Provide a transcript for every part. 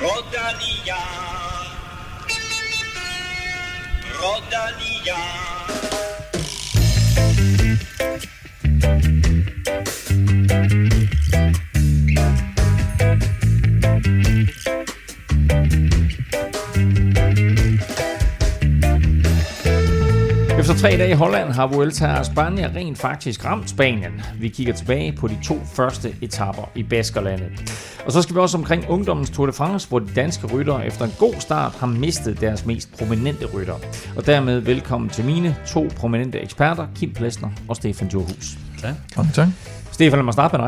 Rodalia. Rodalia. Efter tre dage i Holland har Vuelta a España rent faktisk ramt Spanien. Vi kigger tilbage på de to første etapper i Baskerlandet. Og så skal vi også omkring ungdommens Tour de France, hvor de danske ryttere efter en god start har mistet deres mest prominente rytter. Og dermed velkommen til mine to prominente eksperter, Kim Plesner og Stefan Johus. Tak. Tak. Stefan, lad mig starte med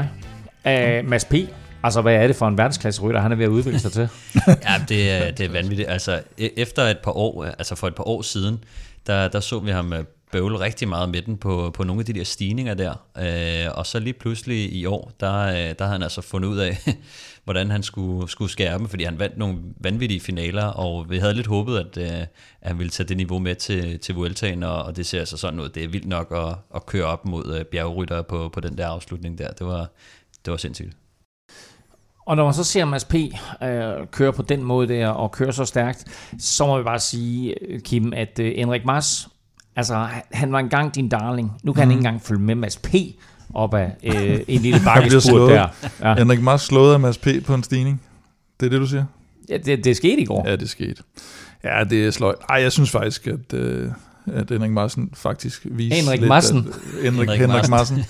dig. Uh, Mads P., altså hvad er det for en verdensklasse rytter, han er ved at udvikle sig til? Ja, det er, det er vanvittigt. Altså, e- efter et par år, altså for et par år siden, der, der så vi ham øh, bøvle rigtig meget med den på, på nogle af de der stigninger der. Øh, og så lige pludselig i år, der, øh, der havde han altså fundet ud af, hvordan han skulle, skulle skærpe, fordi han vandt nogle vanvittige finaler, og vi havde lidt håbet, at, øh, at han ville tage det niveau med til, til Vueltaen, og, og det ser altså sådan ud. Det er vildt nok at, at køre op mod øh, bjergrytter på, på den der afslutning der. Det var, det var sindssygt. Og når man så ser Mads P. Øh, køre på den måde der, og køre så stærkt, så må vi bare sige, øh, Kim, at øh, Henrik Mas, altså han var engang din darling. Nu kan mm. han ikke engang følge med Mads P. op ad øh, en lille bakkespurt der. Ja. Henrik Mars slået af Mads P. på en stigning. Det er det, du siger? ja, det, det skete i går. Ja, det skete. Ja, det er sløjt. Ej, jeg synes faktisk, at, øh, at Henrik Madsen faktisk viste Henrik lidt, Madsen. At, Henrik, Henrik Henrik Madsen.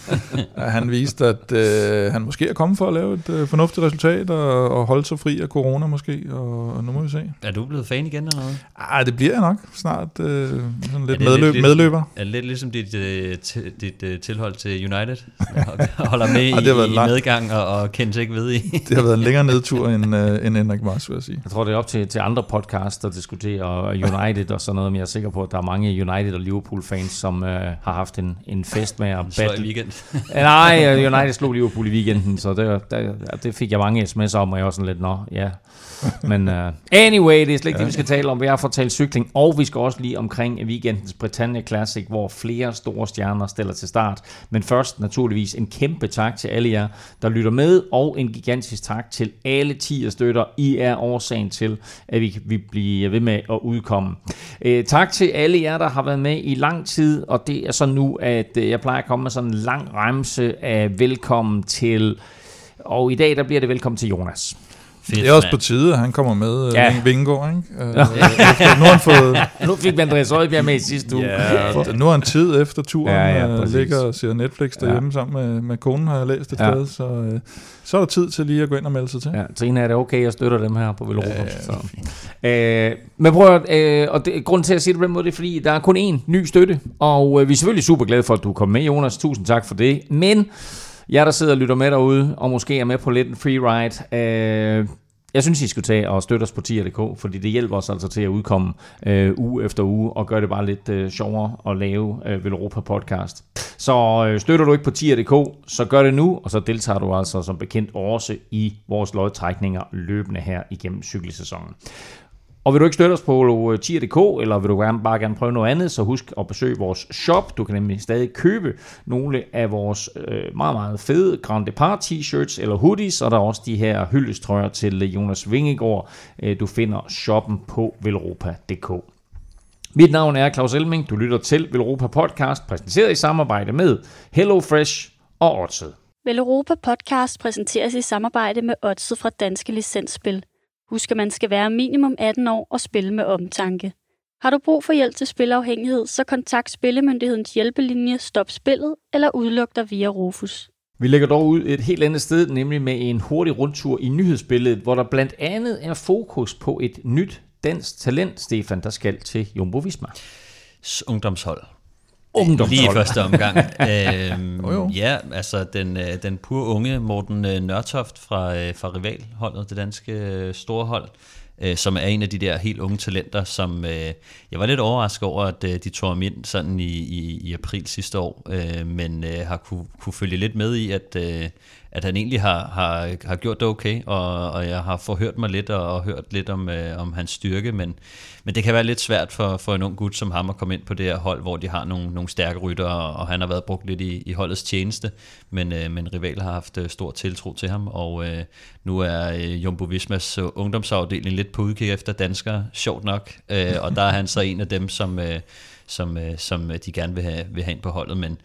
at han viste, at øh, han måske er kommet for at lave et øh, fornuftigt resultat og, og holde sig fri af corona måske, og, og nu må vi se. Er du blevet fan igen eller noget? Ej, det bliver jeg nok snart øh, sådan lidt Er medløb, lidt- medløber. Er det lidt ligesom dit, øh, dit øh, tilhold til United? Holder med har været i, i langt. medgang og, og kendt ikke ved i. Det har været en længere nedtur end, øh, end Henrik Mars, vil jeg sige. Jeg tror, det er op til, til andre podcasts, der diskuterer United og sådan noget, men jeg er sikker på, at der er mange United- og Liverpool-fans, som øh, har haft en, en fest med at battle. weekend. Nej, øh, United slog Liverpool i weekenden, så det, der, det fik jeg mange sms'er om, og jeg var sådan lidt, nå, ja. Men uh, anyway, det er slet ikke det, vi skal tale om. Vi har fået talt cykling, og vi skal også lige omkring weekendens Britannia Classic, hvor flere store stjerner stiller til start. Men først naturligvis en kæmpe tak til alle jer, der lytter med, og en gigantisk tak til alle 10 støtter. I er årsagen til, at vi, vi bliver ved med at udkomme. Uh, tak til alle jer, der har været med i lang tid, og det er så nu, at øh, jeg plejer at komme med sådan en lang remse af velkommen til... Og i dag, der bliver det velkommen til Jonas. Fedt, Det er også mand. på tide, at han kommer med, Ja. ja. Vingård, ikke? Øh, efter- nu har han fået... Nu fik vi Andreas Højbjerg med i sidste uge. Ja, nu har han tid efter turen, Ja, ja, ja, ja, præcis. ligger og ser Netflix derhjemme ja. sammen med, med konen, har jeg læst et Ja. ja. sted, så, øh, så er der tid til lige at gå ind og melde sig til. Ja, Trine, er det okay, jeg støtter dem her på Velropa? Ja, Ja, så. Øh, men prøv at, øh, og det, grunden til at sige det på den måde, det er fordi, der er kun én ny støtte, og øh, vi er selvfølgelig super glade for, at du kom med, Jonas. Tusind tak for det. Men jeg, der sidder og lytter med derude, og måske er med på lidt en free ride, øh, jeg synes, I skulle tage og støtte os på tier.dk, fordi det hjælper os altså til at udkomme øh, uge efter uge, og gør det bare lidt øh, sjovere at lave øh, Velropa podcast. Så øh, støtter du ikke på tier.dk, så gør det nu, og så deltager du altså som bekendt også i vores lodtrækninger løbende her igennem cykelsæsonen. Og vil du ikke støtte os på tier.dk, eller vil du gerne, bare gerne prøve noget andet, så husk at besøge vores shop. Du kan nemlig stadig købe nogle af vores øh, meget, meget fede Grand Depart t-shirts eller hoodies, og der er også de her hyldestrøjer til Jonas Vingegaard. Øh, du finder shoppen på velropa.dk. Mit navn er Claus Elming. Du lytter til Velropa Podcast, præsenteret i samarbejde med HelloFresh og Odset. Velropa Podcast præsenteres i samarbejde med Odset fra Danske Licensspil. Husk, at man skal være minimum 18 år og spille med omtanke. Har du brug for hjælp til spilafhængighed, så kontakt Spillemyndighedens hjælpelinje Stop Spillet eller udluk dig via Rufus. Vi lægger dog ud et helt andet sted, nemlig med en hurtig rundtur i nyhedsbilledet, hvor der blandt andet er fokus på et nyt dansk talent, Stefan, der skal til Jumbo Visma. Ungdomshold. Ungdomshold. Lige i første omgang. øhm, Jo, jo. Ja, altså den, øh, den pure unge Morten øh, Nørtoft fra, øh, fra rivalholdet, det danske øh, store hold, øh, som er en af de der helt unge talenter, som øh, jeg var lidt overrasket over, at øh, de tog ham ind sådan i, i, i april sidste år, øh, men øh, har kunne, kunne følge lidt med i, at, øh, at han egentlig har, har, har gjort det okay, og, og jeg har forhørt mig lidt og, og hørt lidt om, øh, om hans styrke, men, men det kan være lidt svært for, for en ung gut som ham at komme ind på det her hold, hvor de har nogle, nogle stærke rytter, og, han har været brugt lidt i, i holdets tjeneste, men, øh, men rival har haft øh, stor tiltro til ham, og øh, nu er øh, Jumbo Vismas øh, ungdomsafdeling lidt på udkig efter danskere, sjovt nok, øh, og der er han så en af dem, som, øh, som, øh, som øh, de gerne vil have, vil have ind på holdet, men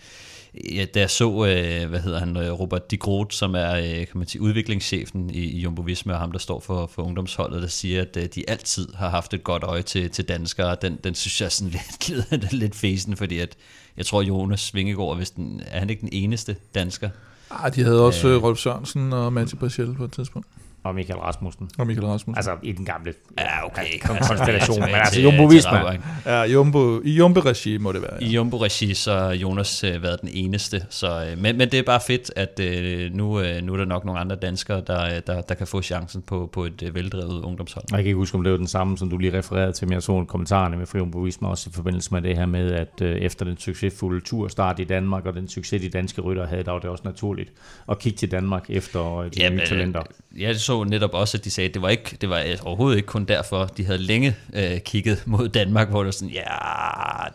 ja, da jeg så, øh, hvad hedder han, Robert de Groot, som er øh, kan man sige, udviklingschefen i, i Jumbo Visma, og ham, der står for, for ungdomsholdet, der siger, at øh, de altid har haft et godt øje til, til danskere. Den, den synes jeg sådan lidt, lidt fæsen, fordi at, jeg tror, Jonas Vingegaard, hvis den, er han ikke den eneste dansker? Ah, de havde også øh, Rolf Sørensen og Matti Brachel på et tidspunkt. Og Michael Rasmussen. Og Michael Rasmussen. Altså i den gamle ja, okay. konstellation. Men altså Jumbo Visma. Ja, Jumbo, i Jumbo-regi må det være. Ja. I Jumbo-regi så har Jonas uh, været den eneste. Så, uh, men, men det er bare fedt, at uh, nu, uh, nu er der nok nogle andre danskere, der, der, der kan få chancen på, på et uh, veldrevet ungdomshold. Jeg kan ikke huske, om det var den samme, som du lige refererede til, men jeg så kommentarerne med Fri Jumbo Visma også i forbindelse med det her med, at uh, efter den succesfulde turstart i Danmark, og den succes, de danske rytter havde, der var det også naturligt at kigge til Danmark efter de ja, nye talenter. Jeg så netop også, at de sagde, at det var, ikke, det var overhovedet ikke kun derfor. De havde længe øh, kigget mod Danmark, hvor det var sådan, ja,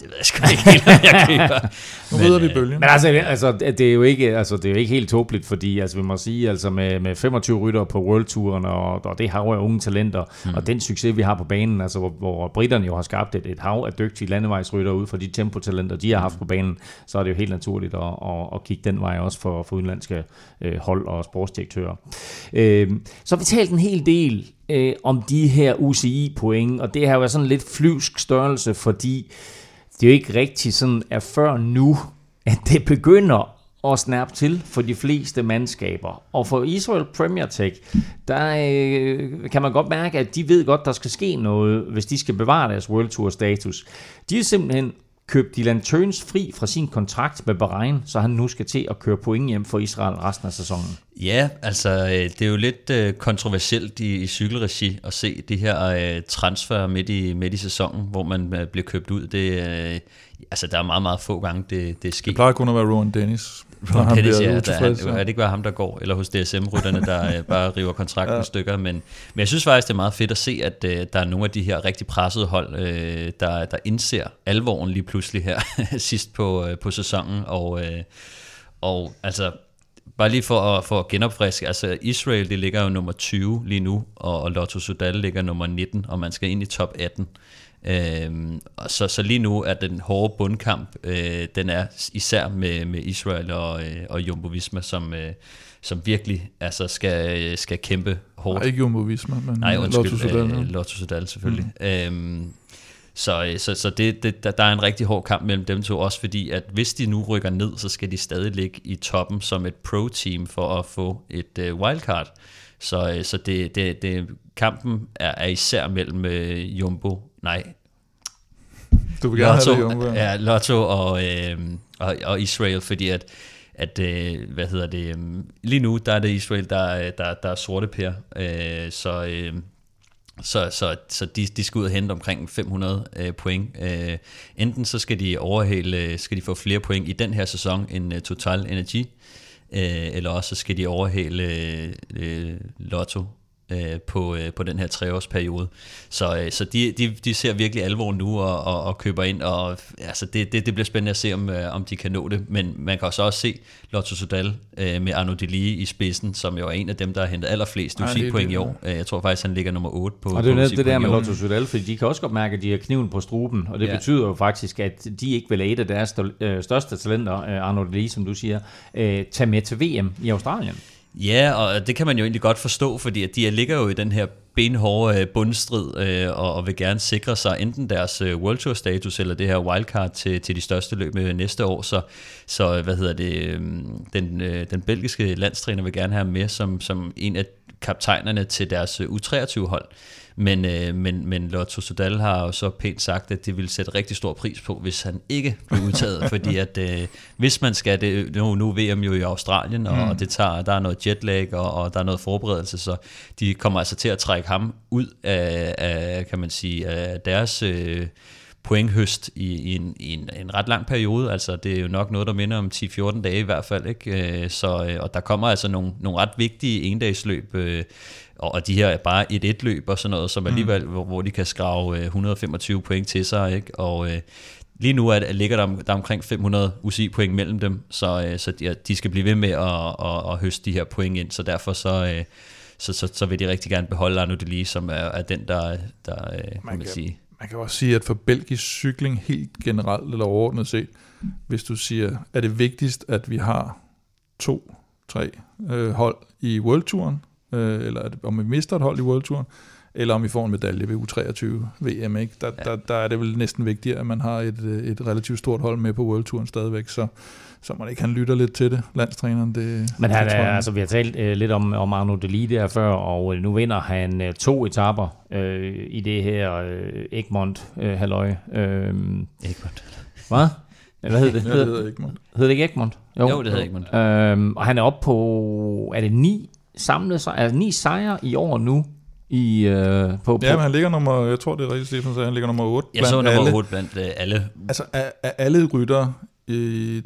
det ved jeg sgu ikke helt, jeg køber. nu rydder vi øh, bølgen. Men altså, altså, det er jo ikke, altså, det er jo ikke helt tåbeligt, fordi altså, vi må sige, altså med, med 25 rytter på World og, og det har jo unge talenter, mm. og den succes, vi har på banen, altså, hvor, hvor britterne jo har skabt et, et hav af dygtige landevejsrytter ud fra de tempotalenter, de har haft på banen, så er det jo helt naturligt at, at, at kigge den vej også for, for udenlandske øh, hold og sportsdirektører. Øh, så vi talt en hel del øh, om de her UCI-point, og det her er sådan lidt flyvsk størrelse, fordi det jo ikke rigtig sådan er før nu, at det begynder at snappe til for de fleste mandskaber. Og for Israel Premier Tech, der øh, kan man godt mærke, at de ved godt, der skal ske noget, hvis de skal bevare deres World Tour status. De er simpelthen købt Dylan Turns fri fra sin kontrakt med Bahrain, så han nu skal til at køre point hjem for Israel resten af sæsonen. Ja, altså øh, det er jo lidt øh, kontroversielt i, i cykelregi at se det her øh, transfer midt i, midt i sæsonen, hvor man bliver købt ud. Det, altså der er meget, meget få gange, det, det sker. Det plejer kun at være Rowan Dennis. Rowan Dennis, ja, der, han, er det ikke bare ham, der går, eller hos DSM-rytterne, der bare river kontrakten ja. stykker. Men, men jeg synes faktisk, det er meget fedt at se, at uh, der er nogle af de her rigtig pressede hold, uh, der, der indser alvoren lige pludselig her sidst på, uh, på sæsonen. Og, uh, og altså Bare lige for at, for at genopfriske, altså Israel det ligger jo nummer 20 lige nu, og, og Lotto Sudal ligger nummer 19, og man skal ind i top 18. Øhm, så, så lige nu er den hårde bundkamp, øh, den er især med, med Israel og, øh, og Jumbo Visma, som, øh, som virkelig altså skal, skal kæmpe hårdt. Nej, ikke Jumbo Visma, men Nej, undskyld, Lotto Sudal. Øh, Lotto Sudal selvfølgelig. Mm. Øhm, så, øh, så, så det, det, der er en rigtig hård kamp mellem dem to, også fordi, at hvis de nu rykker ned, så skal de stadig ligge i toppen som et pro-team for at få et uh, wildcard. Så, så det, det, det, kampen er, er især mellem uh, Jumbo, nej, du vil gerne Lotto, have det, Jumbo. Ja, Lotto og, uh, og, og Israel, fordi at at, øh, hvad hedder det, lige nu, der er det Israel, der, der, der er sorte per, øh, så, øh, så, så, så de, de skal ud og hente omkring 500 øh, point. Øh, enten så skal de overhale, skal de få flere point i den her sæson end uh, Total Energy, øh, eller også så skal de overhale øh, Lotto øh, på, øh, på den her treårsperiode. Så, øh, så de, de, de ser virkelig alvor nu og, og, og køber ind, og altså det, det, det bliver spændende at se, om, øh, om de kan nå det. Men man kan også, også se Lotto Sudal øh, med Arno Delie i spidsen, som jo er en af dem, der har hentet allerflest UCI-point i år. Øh, jeg tror faktisk, han ligger nummer 8 på Og det er jo det der med Lotto Sudal, fordi de kan også godt mærke, at de har kniven på struben, og det ja. betyder jo faktisk, at de ikke vil lade et af deres øh, største talenter, Arno Delie, som du siger, tage med til VM i Australien. Ja, og det kan man jo egentlig godt forstå, fordi at de ligger jo i den her benhårde øh, bundstrid øh, og, og vil gerne sikre sig enten deres øh, World Tour status eller det her wildcard til, til de største løb øh, næste år. Så, så hvad hedder det, den, den belgiske landstræner vil gerne have med som, som en af kaptajnerne til deres U23-hold. Men, øh, men, men Lotto Sudal har jo så pænt sagt, at det vil sætte rigtig stor pris på, hvis han ikke bliver udtaget, fordi at øh, hvis man skal det, nu, nu er VM jo i Australien, og, mm. og det tager, der er noget jetlag, og, og der er noget forberedelse, så de kommer altså til at trække ham ud af, af kan man sige, af deres... Øh, pointhøst i, i, en, i en, en ret lang periode. Altså, det er jo nok noget, der minder om 10-14 dage i hvert fald. Ikke? Øh, så, øh, og der kommer altså nogle, nogle ret vigtige endagsløb, øh, og de her er bare et et løb og sådan noget, som mm. alligevel, mm. hvor, hvor de kan skrave 125 point til sig. Ikke? Og lige nu er, ligger der, der omkring 500 UCI-point mellem dem, så, så de, de skal blive ved med at, at, at høste de her point ind, så derfor så... Så, så, så vil de rigtig gerne beholde Arno Delis, som er, er den, der, der man, kan, sige, man kan også sige, at for belgisk cykling helt generelt eller overordnet set, hvis du siger, er det vigtigst, at vi har to, tre øh, hold i World Touren, øh, eller at, om vi mister et hold i World Touren, eller om vi får en medalje ved U23 VM. Ikke? Der, ja. der, der er det vel næsten vigtigere, at man har et, øh, et relativt stort hold med på World Touren stadigvæk. Så, så man ikke han lytter lidt til det, landstræneren. Det, Men han er, altså, vi har talt uh, lidt om, om Arno Deli der før, og uh, nu vinder han uh, to etapper uh, i det her uh, Egmont uh, halløj. Uh, Egmont. Hvad? Hvad hedder det? Ja, det hedder Egmont. Hedder det ikke Egmont? Jo, jo det hedder Egmont. Uh, og han er oppe på, er det ni samlet sig, altså ni sejre i år nu, i, øh, på, Ja, men han ligger nummer, jeg tror det er rigtigt, Stefan sagde, han ligger nummer 8 Jeg så nummer alle. 8 blandt øh, alle. Altså af, af alle rytter,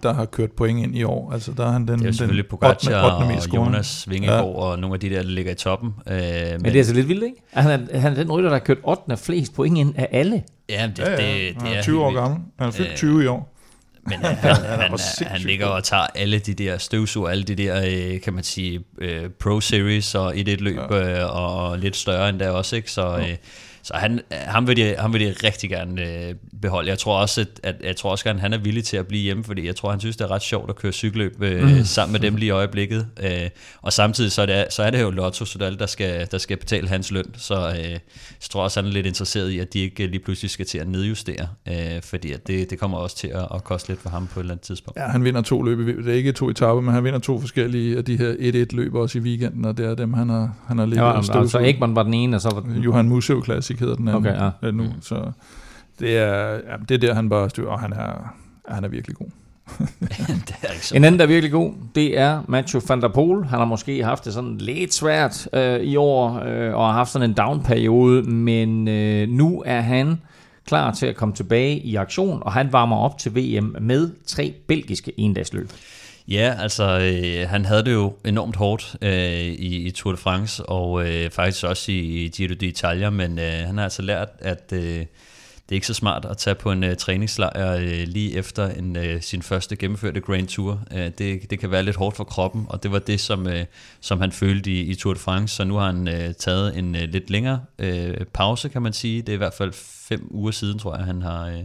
der har kørt point ind i år. Altså, der er han den, det er selvfølgelig den Pogacar 8. 8. og Jonas Vingegaard ja. og nogle af de der, der ligger i toppen. Øh, men, men det er altså lidt vildt, ikke? Han er, han er den rytter, der har kørt 8. flest point ind af alle. Ja, det, ja, ja. det, det, det er 20 år gammel. Han er fyldt øh, 20 i år. Men han, han, han, han ligger og tager alle de der støvsug, alle de der, øh, kan man sige, øh, Pro Series og et et løb ja. og lidt større end der også, ikke? Så, så han, ham, vil de, ham vil de rigtig gerne øh, beholde. Jeg tror også, at, at jeg tror også, at han er villig til at blive hjemme, fordi jeg tror, han synes, det er ret sjovt at køre cykelløb øh, mm. sammen med dem lige i øjeblikket. Øh, og samtidig så er, det, så er det jo Lotto Sudal, der skal, der skal betale hans løn. Så øh, jeg tror også, han er lidt interesseret i, at de ikke lige pludselig skal til at nedjustere, øh, fordi at det, det kommer også til at, at koste lidt for ham på et eller andet tidspunkt. Ja, han vinder to løb. Det er ikke to etaper, men han vinder to forskellige af de her 1-1 løb også i weekenden, og det er dem, han har, han har ligget ja, Altså Ekman var den ene, og så var den... Johan Musev Classic hedder den anden okay, ja. nu. Mm. Så det er, ja, det er der, han bare styrer, og han er, han er virkelig god. det er ikke så en anden, der er virkelig god, det er Mathieu van der Poel. Han har måske haft det sådan lidt svært øh, i år, øh, og har haft sådan en down-periode, men øh, nu er han klar til at komme tilbage i aktion, og han varmer op til VM med tre belgiske endagsløb. Ja, altså øh, han havde det jo enormt hårdt øh, i, i Tour de France, og øh, faktisk også i, i Giro d'Italia, men øh, han har altså lært, at øh, det er ikke så smart at tage på en øh, træningslejr øh, lige efter en, øh, sin første gennemførte Grand Tour. Øh, det, det kan være lidt hårdt for kroppen, og det var det, som, øh, som han følte i, i Tour de France, så nu har han øh, taget en øh, lidt længere øh, pause, kan man sige. Det er i hvert fald fem uger siden, tror jeg, han har... Øh,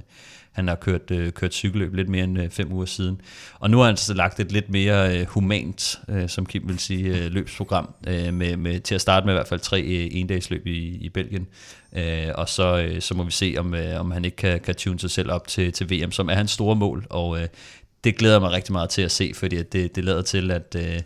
han har kørt, øh, kørt cykelløb lidt mere end øh, fem uger siden. Og nu har han så lagt et lidt mere øh, humant, øh, som Kim vil sige, øh, løbsprogram, øh, med, med, til at starte med i hvert fald tre øh, endagsløb i, i Belgien. Øh, og så, øh, så må vi se, om, øh, om han ikke kan, kan tune sig selv op til, til VM, som er hans store mål. Og øh, det glæder mig rigtig meget til at se, fordi det, det lader til, at... Øh,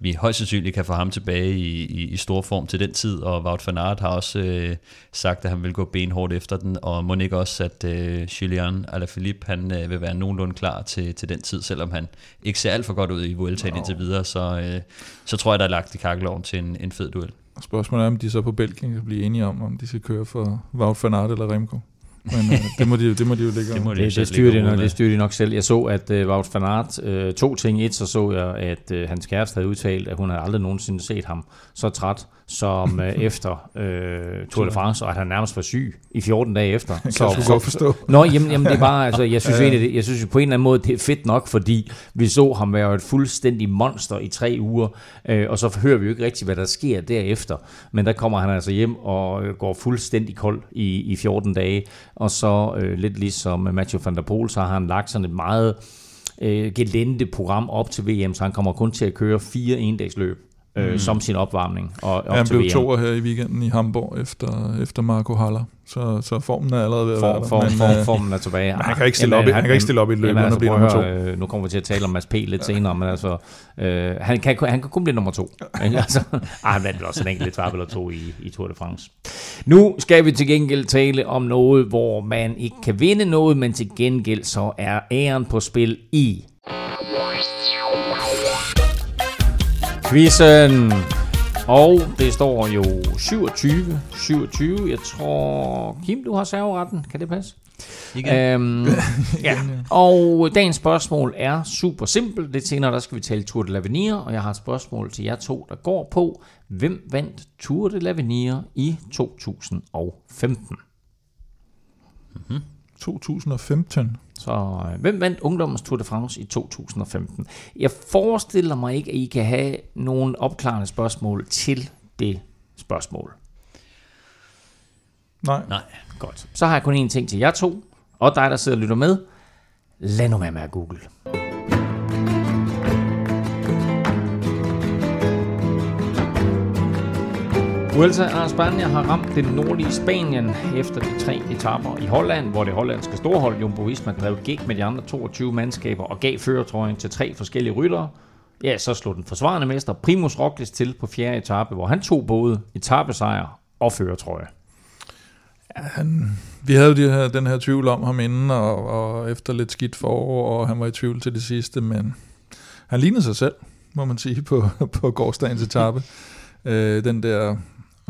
vi højst sandsynligt kan få ham tilbage i, i, i stor form til den tid, og Wout van Aert har også øh, sagt, at han vil gå benhårdt efter den, og må ikke også, at øh, Julian Alaphilippe, han øh, vil være nogenlunde klar til, til den tid, selvom han ikke ser alt for godt ud i Vueltaen no. indtil videre, så, øh, så tror jeg, der er lagt i kakkeloven til en, en fed duel. Spørgsmålet er, om de så på Belgien kan blive enige om, om de skal køre for Wout van Aert eller Remco. Men øh, det, må de, det må de jo ligge det, må de det, det, styrer de nok, det styrer de nok selv. Jeg så, at uh, Wout van Aert, uh, to ting. Et, så så jeg, at uh, hans kæreste havde udtalt, at hun havde aldrig nogensinde set ham så træt som uh, efter uh, Tour de France, og at han nærmest var syg i 14 dage efter. Så, kan du godt forstå. Nå, jamen, jamen det er bare, altså, jeg synes, ja. egentlig, jeg synes på en eller anden måde, det er fedt nok, fordi vi så ham være et fuldstændig monster i tre uger, uh, og så hører vi jo ikke rigtigt, hvad der sker derefter. Men der kommer han altså hjem og går fuldstændig kold i, i 14 dage, og så øh, lidt ligesom Mathieu van der Poel, så har han lagt sådan et meget øh, gelente program op til VM, så han kommer kun til at køre fire endagsløb øh, mm. som sin opvarmning. Og, op Ja, han blev toer her i weekenden i Hamburg efter, efter Marco Haller. Så, så formen er allerede ved at være der. for, men, for, øh, formen er tilbage. men han kan ikke stille op i- han kan ikke stille op i et løb uden at blive prøv nummer høre, øh, Nu kommer vi til at tale om Mads P. lidt senere, men altså, øh, han, kan, han kan kun blive nummer to. Altså, ej, han vandt også en enkelt etape eller to i, i Tour de France. Nu skal vi til gengæld tale om noget, hvor man ikke kan vinde noget, men til gengæld så er æren på spil i quizzen. Og det står jo 27, 27. Jeg tror, Kim, du har serveretten. Kan det passe? Igen. Øhm, ja. Og dagens spørgsmål er super simpelt. Lidt senere der skal vi tale Tour de l'Avenir, og jeg har et spørgsmål til jer to, der går på, hvem vandt Tour de l'Avenir i 2015? 2015. Så øh, hvem vandt Ungdommens Tour de France i 2015? Jeg forestiller mig ikke, at I kan have nogle opklarende spørgsmål til det spørgsmål. Nej. Nej. Godt. Så har jeg kun én ting til jer to, og dig, der sidder og lytter med. Lad nu være med at google. Vuelta a España har ramt det nordlige Spanien efter de tre etapper i Holland, hvor det hollandske storhold Jumbo Visma drev gik med de andre 22 mandskaber og gav førertrøjen til tre forskellige ryttere. Ja, så slog den forsvarende mester Primus Roglic til på fjerde etape, hvor han tog både etapesejr og førertrøje. Han, vi havde jo de her, den her tvivl om ham inden, og, og efter lidt skidt forår, og han var i tvivl til det sidste, men han lignede sig selv, må man sige, på, på gårdsdagens etape. Øh, den der,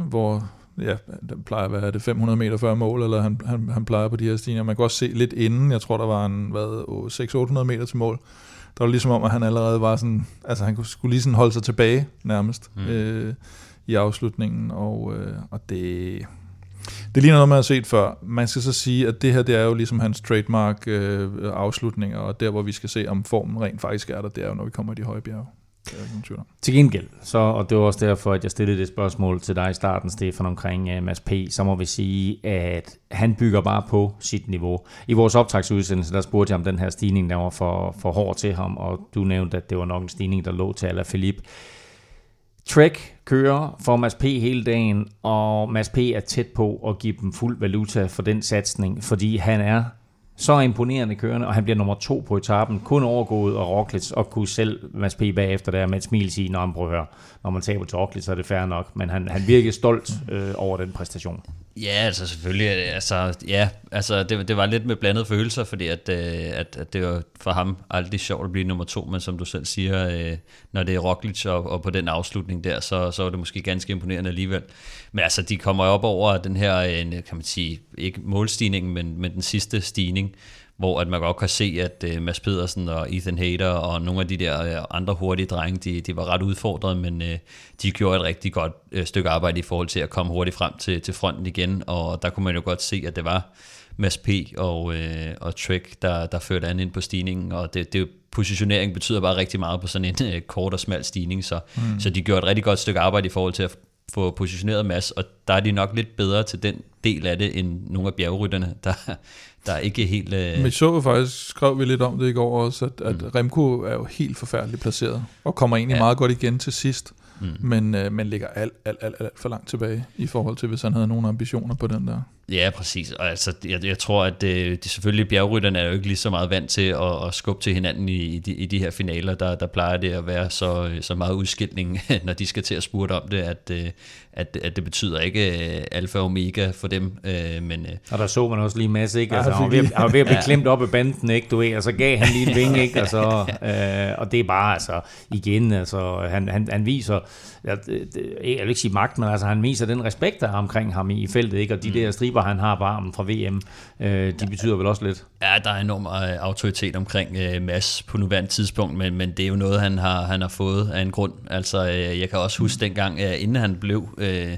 hvor ja, den plejer at være det 500 meter før mål, eller han, han, han plejer på de her stigninger. Man kan også se lidt inden, jeg tror der var en, hvad, 600-800 meter til mål. Der var ligesom om, at han allerede var sådan, altså han kunne- skulle lige sådan holde sig tilbage nærmest mm. øh, i afslutningen, og, øh, og det, det ligner noget, man har set før. Man skal så sige, at det her det er jo ligesom hans trademark øh, afslutninger, og der, hvor vi skal se, om formen rent faktisk er der, det er jo, når vi kommer i de høje bjerge. Det er jo ikke nogen tvivl om. Til gengæld, så, og det var også derfor, at jeg stillede det spørgsmål til dig i starten, Stefan, omkring uh, Mads P., så må vi sige, at han bygger bare på sit niveau. I vores optagsudsendelse, der spurgte jeg om den her stigning, der var for, for hård til ham, og du nævnte, at det var nok en stigning, der lå til Alaphilippe. Trek kører for Mads P. hele dagen, og Mads P. er tæt på at give dem fuld valuta for den satsning, fordi han er så imponerende kørende, og han bliver nummer to på etappen, kun overgået af Roglic, og kunne selv Mads P. bagefter der med et smil sige, når man prøver at høre, når man taber til Roglic, så er det fair nok, men han, han virkede stolt øh, over den præstation. Ja, altså selvfølgelig. Altså, ja, altså, det, det var lidt med blandede følelser, fordi at, øh, at, at det var for ham aldrig sjovt at blive nummer to, men som du selv siger, øh, når det er Roglic og, og på den afslutning der, så, så var det måske ganske imponerende alligevel. Men altså, de kommer op over den her, øh, kan man sige, ikke målstigningen, men, men den sidste stigning, hvor at man godt kan se, at uh, Mads Pedersen og Ethan Hader og nogle af de der uh, andre hurtige drenge, de, de var ret udfordret, men uh, de gjorde et rigtig godt uh, stykke arbejde i forhold til at komme hurtigt frem til, til fronten igen, og der kunne man jo godt se, at det var Mads P. og, uh, og Trek, der, der førte an ind på stigningen, og det, det positionering betyder bare rigtig meget på sådan en uh, kort og smal stigning, så, mm. så de gjorde et rigtig godt stykke arbejde i forhold til at få positioneret Mads, og der er de nok lidt bedre til den del af det, end nogle af bjergrytterne, der, der er ikke helt... Øh... Men så faktisk, skrev vi lidt om det i går også, at, at mm. Remco er jo helt forfærdeligt placeret, og kommer egentlig ja. meget godt igen til sidst, mm. men, øh, men ligger alt, alt, alt, alt for langt tilbage, i forhold til, hvis han havde nogle ambitioner på den der. Ja, præcis. Og altså, jeg, jeg tror, at det, det selvfølgelig bjergrytterne er jo ikke lige så meget vant til at, at skubbe til hinanden i, i, de, i de her finaler. Der, der plejer det at være så, så meget udskilning, når de skal til at spurte om det, at, at, at det betyder ikke øh, alfa og omega for dem. øh, Men, og der så man også lige masse, ikke? Altså, han, var ved, han var ved at blive klemt op i banden, ikke? Du ved, og så gav han lige en vinge, ikke? Og, så, øh, og det er bare, altså, igen, altså, han, han, han viser, jeg, jeg vil ikke sige magt, men altså, han viser den respekt, der er omkring ham i feltet, ikke? Og de mm. der striber, han har på armen fra VM, øh, de betyder vel også lidt. Ja, der er enorm autoritet omkring øh, Mads på nuværende tidspunkt, men, men det er jo noget, han har, han har fået af en grund. Altså, øh, jeg kan også huske dengang, øh, inden han blev... Øh,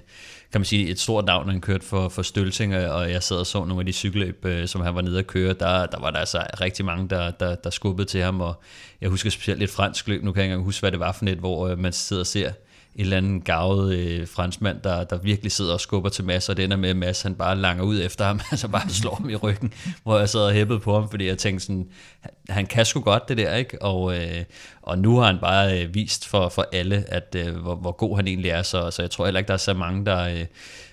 kan man sige, et stort navn, han kørte for, for Stølting, og jeg sad og så nogle af de cykelløb, øh, som han var nede at køre, der, der var der altså rigtig mange, der, der, der skubbede til ham, og jeg husker specielt et fransk løb, nu kan jeg ikke engang huske, hvad det var for net, hvor øh, man sidder og ser en eller anden gavet øh, franskmand, der, der virkelig sidder og skubber til Mads, og det ender med, at Mads han bare langer ud efter ham, altså bare slår ham i ryggen, hvor jeg sad og hæppede på ham, fordi jeg tænkte sådan, han kan sgu godt det der, ikke? Og, øh, og nu har han bare øh, vist for, for alle, at øh, hvor, hvor god han egentlig er, så, så jeg tror heller ikke, der er så mange, der... Øh,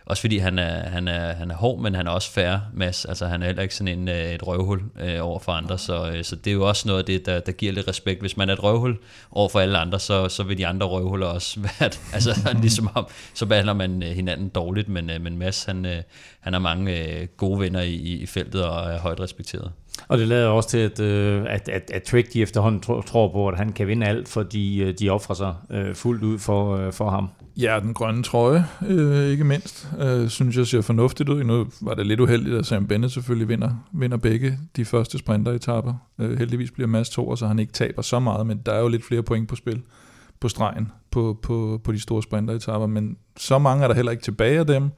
også fordi han er, han er, han er hård, men han er også færre, Mads. Altså han er heller ikke sådan en, øh, et røvhul øh, over for andre, så, øh, så det er jo også noget af det, der, der giver lidt respekt. Hvis man er et røvhul over for alle andre, så, så vil de andre røvhuller også være Altså ligesom om, så behandler man øh, hinanden dårligt, men, øh, men Mads, han, øh, han har mange øh, gode venner i, i feltet og er højt respekteret. Og det lader også til, at, øh, at, at, at Trick de efterhånden tror, tror på, at han kan vinde alt, fordi øh, de offrer sig øh, fuldt ud for, øh, for ham. Ja, den grønne trøje, øh, ikke mindst, øh, synes jeg ser fornuftigt ud. Nu var det lidt uheldigt, at Sam Bennett selvfølgelig vinder, vinder begge de første sprinteretapper. Øh, heldigvis bliver Mads to, så han ikke taber så meget, men der er jo lidt flere point på spil på stregen på, på, på de store sprinteretapper, men så mange er der heller ikke tilbage af dem,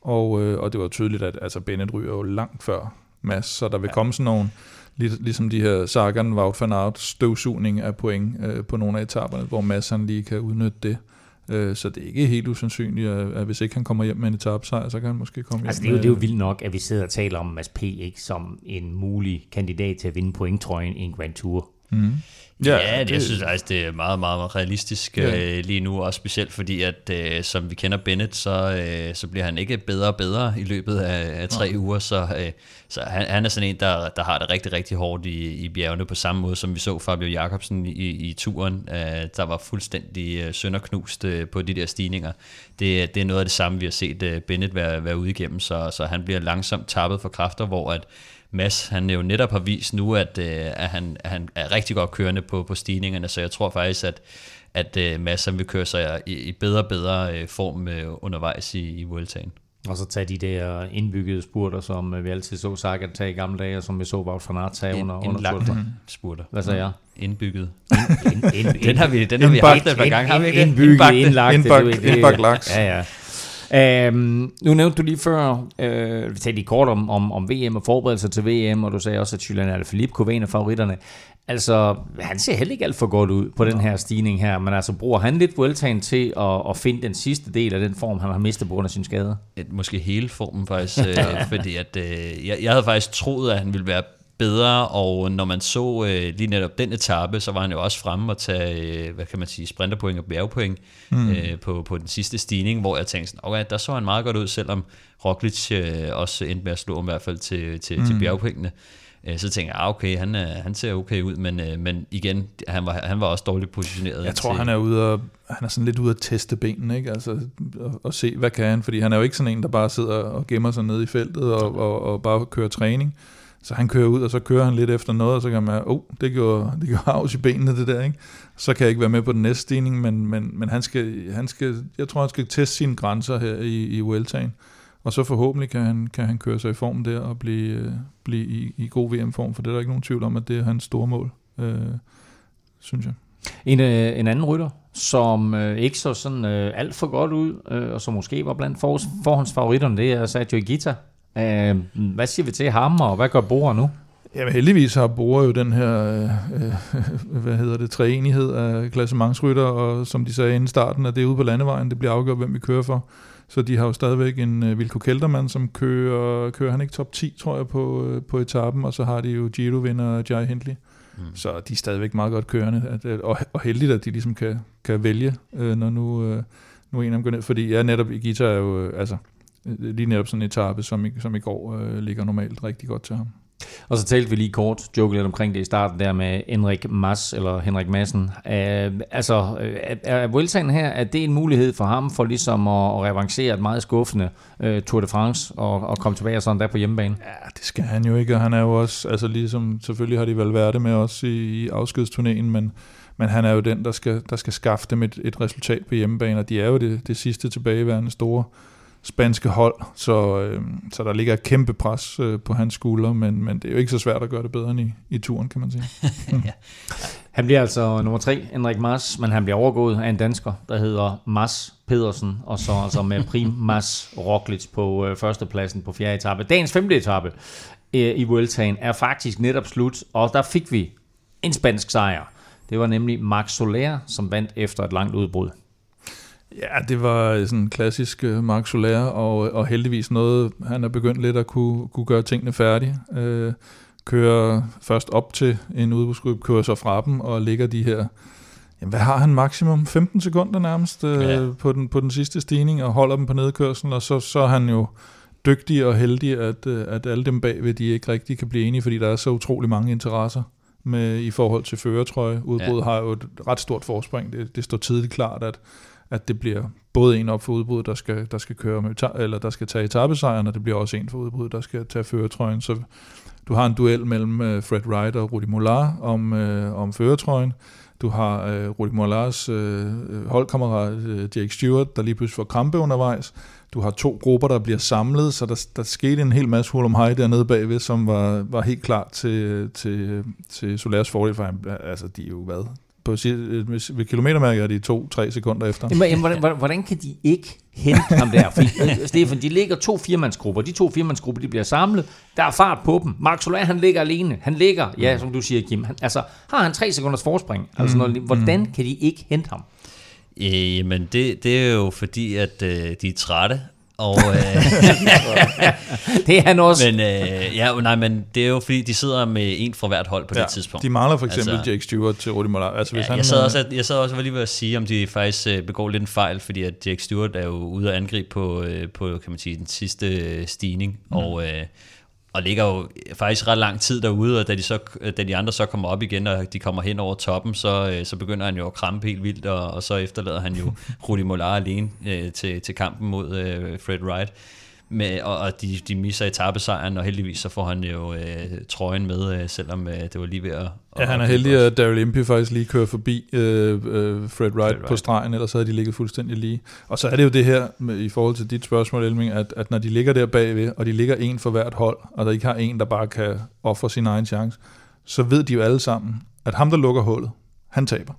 og, øh, og det var tydeligt, at altså Bennett ryger jo langt før Mads, så der vil ja. komme sådan nogle, lig, ligesom de her Sagan, Wout van Aert, støvsugning af point øh, på nogle af etaperne, hvor Mads han lige kan udnytte det. Øh, så det er ikke helt usandsynligt, at, at hvis ikke han kommer hjem med en etapsejr, så kan han måske komme altså, hjem det er, jo, det er jo vildt nok, at vi sidder og taler om Mads P. Ikke, som en mulig kandidat til at vinde pointtrøjen i en Grand Tour. Mm. Ja, ja det, jeg synes faktisk, det er meget, meget, meget realistisk ja. øh, lige nu, også specielt fordi, at øh, som vi kender Bennett, så, øh, så bliver han ikke bedre og bedre i løbet af, af tre ja. uger, så, øh, så han, han er sådan en, der, der har det rigtig, rigtig hårdt i, i bjergene, på samme måde som vi så Fabio Jacobsen i, i turen, øh, der var fuldstændig øh, sønderknust øh, på de der stigninger. Det, det er noget af det samme, vi har set øh, Bennett være, være ude igennem, så, så han bliver langsomt tappet for kræfter, hvor at Mads, han jo netop har vist nu, at, øh, at, han, at han er rigtig godt kørende på, på stigningerne, så jeg tror faktisk, at, at øh, Mads han vil køre sig i, i bedre og bedre øh, form undervejs i, i Vueltaen. Og så tage de der indbyggede spurter, som vi altid så Sagan tage i gamle dage, og som vi så Wout van Aert tage under, under spurter. spurter. Hvad sagde jeg? Indbygget. Ind, ind, ind, den har vi, den har vi haft et par gange, har vi ikke? Indbygget, indlagt. Indbagt, indbagt laks. Ja, ja. Um, nu nævnte du lige før, uh, vi talte lige kort om, om, om VM og forberedelser til VM, og du sagde også, at Julian Alaphilippe kunne være en af favoritterne. Altså, han ser heller ikke alt for godt ud på den her stigning her, men altså bruger han lidt Vueltaen til at, at finde den sidste del af den form, han har mistet på grund af sin skade? Måske hele formen faktisk, øh, fordi at, øh, jeg, jeg havde faktisk troet, at han ville være bedre, og når man så øh, lige netop den etape, så var han jo også fremme og tage, øh, hvad kan man sige, sprinterpoint og bjergpoint mm. øh, på, på den sidste stigning, hvor jeg tænkte sådan, okay, der så han meget godt ud, selvom Roglic øh, også endte med at slå ham i hvert fald til, til, mm. til bjergpointene. Øh, så tænkte jeg, ah, okay, han, han ser okay ud, men, øh, men igen, han var, han var også dårligt positioneret. Jeg tror, til, han er ude og, han er sådan lidt ude at teste benene, ikke? Altså, og, og se, hvad kan han, fordi han er jo ikke sådan en, der bare sidder og gemmer sig nede i feltet og, og, og bare kører træning. Så han kører ud, og så kører han lidt efter noget, og så kan man, oh, det gjorde, det gjorde havs i benene, det der, ikke? Så kan jeg ikke være med på den næste stigning, men, men, men han, skal, han skal, jeg tror, han skal teste sine grænser her i, i Vueltaen. Og så forhåbentlig kan han, kan han køre sig i form der og blive, øh, blive i, i god VM-form, for det er der ikke nogen tvivl om, at det er hans store mål, øh, synes jeg. En, øh, en anden rytter, som øh, ikke så sådan øh, alt for godt ud, øh, og som måske var blandt for, forhåndsfavoritterne, det er Sergio Gita. Øh, hvad siger vi til ham, og hvad gør Bora nu? Jamen heldigvis har Bora jo den her, øh, øh, hvad hedder det, træenighed af klassementsrytter, og som de sagde inden starten, at det er ude på landevejen, det bliver afgjort, hvem vi kører for. Så de har jo stadigvæk en uh, Vilko Keltermann, som kører, kører han ikke top 10, tror jeg, på, uh, på etappen, og så har de jo Giro-vinder Jai Hindley. Mm. Så de er stadigvæk meget godt kørende, at, og, og heldigt, at de ligesom kan, kan vælge, uh, når nu, uh, nu en af dem går ned. Fordi ja, netop Igita er jo, uh, altså, lige netop sådan en etape, som i, som i går uh, ligger normalt rigtig godt til ham. Og så talte vi lige kort, joke lidt omkring det i starten der med Henrik Mas, eller Henrik Madsen. Uh, altså, er, er Vueltaen her, er det en mulighed for ham for ligesom at, at revancere et meget skuffende uh, Tour de France og, og komme tilbage sådan der på hjemmebane? Ja, det skal han jo ikke, og han er jo også, altså ligesom, selvfølgelig har de vel været det med os i, i afskedsturnéen, men, men han er jo den, der skal, der skal skaffe dem et, et resultat på hjemmebane, og de er jo det, det sidste tilbageværende store spanske hold, så, øh, så der ligger et kæmpe pres øh, på hans skuldre, men, men det er jo ikke så svært at gøre det bedre end i, i turen, kan man sige. ja. Han bliver altså nummer tre, Henrik Mars, men han bliver overgået af en dansker, der hedder Mars Pedersen, og så altså med Prim Mars Roglic på øh, førstepladsen på fjerde etape. Dagens femte etape øh, i Vueltaen er faktisk netop slut, og der fik vi en spansk sejr. Det var nemlig Max Soler, som vandt efter et langt udbrud. Ja, det var sådan en klassisk uh, Mark Soler, og, og heldigvis noget, han er begyndt lidt at kunne, kunne gøre tingene færdige. Uh, kører først op til en udbudsgruppe, kører så fra dem og ligger de her, jamen hvad har han maksimum? 15 sekunder nærmest uh, ja. på, den, på den sidste stigning, og holder dem på nedkørslen, og så, så er han jo dygtig og heldig, at, at alle dem bagved, de ikke rigtig kan blive enige, fordi der er så utrolig mange interesser med, i forhold til føretrøje. Udbruddet ja. har jo et ret stort forspring. Det, det står tidligt klart, at at det bliver både en op for udbruddet, der skal, der skal køre med, eller der skal tage etappesejren, og det bliver også en for udbruddet, der skal tage føretrøjen. Så du har en duel mellem øh, Fred Wright og Rudi Molar om, øh, om føretrøjen. Du har øh, Rudi Molars øh, øh, holdkammerat øh, Jake Stewart, der lige pludselig får krampe undervejs. Du har to grupper, der bliver samlet, så der, der skete en hel masse hul om hej dernede bagved, som var, var helt klar til, til, til Solars fordel, for han, altså de er jo hvad, på ved kilometermærket er de to-tre sekunder efter. Jamen, hvordan, hvordan kan de ikke hente ham der? Fordi, øh, Stefan, de ligger to firmandsgrupper. De to firmandsgrupper, de bliver samlet. Der er fart på dem. Mark Soler, han ligger alene. Han ligger, ja, som du siger, Kim. Han, altså, har han tre sekunders forspring? Altså, når, hvordan kan de ikke hente ham? Jamen, det, det er jo fordi, at øh, de er trætte, og, øh, det er han også. Men, øh, ja, nej, men det er jo fordi, de sidder med en fra hvert hold på ja, det tidspunkt. De mangler for eksempel altså, Jake Stewart til Rudi Mollard. Altså, hvis ja, han, jeg, sad også, jeg sad også lige ved at sige, om de faktisk øh, begår lidt en fejl, fordi at Jake Stewart er jo ude at angribe på, øh, på kan man sige, den sidste stigning, mm. og øh, og ligger jo faktisk ret lang tid derude, og da de, så, da de andre så kommer op igen, og de kommer hen over toppen, så, øh, så begynder han jo at krampe helt vildt, og, og så efterlader han jo Rudi Molar alene øh, til, til kampen mod øh, Fred Wright med, og, og de, de misser etappesejren, og heldigvis så får han jo øh, trøjen med, øh, selvom øh, det var lige ved at... Ja, han er heldig, at Daryl Impey faktisk lige kører forbi øh, øh, Fred, Wright Fred Wright på stregen, ellers havde de ligget fuldstændig lige. Og så er det jo det her, med, i forhold til dit spørgsmål, Elming, at, at når de ligger der bagved, og de ligger en for hvert hold, og der ikke har en, der bare kan ofre sin egen chance, så ved de jo alle sammen, at ham, der lukker hullet, han taber.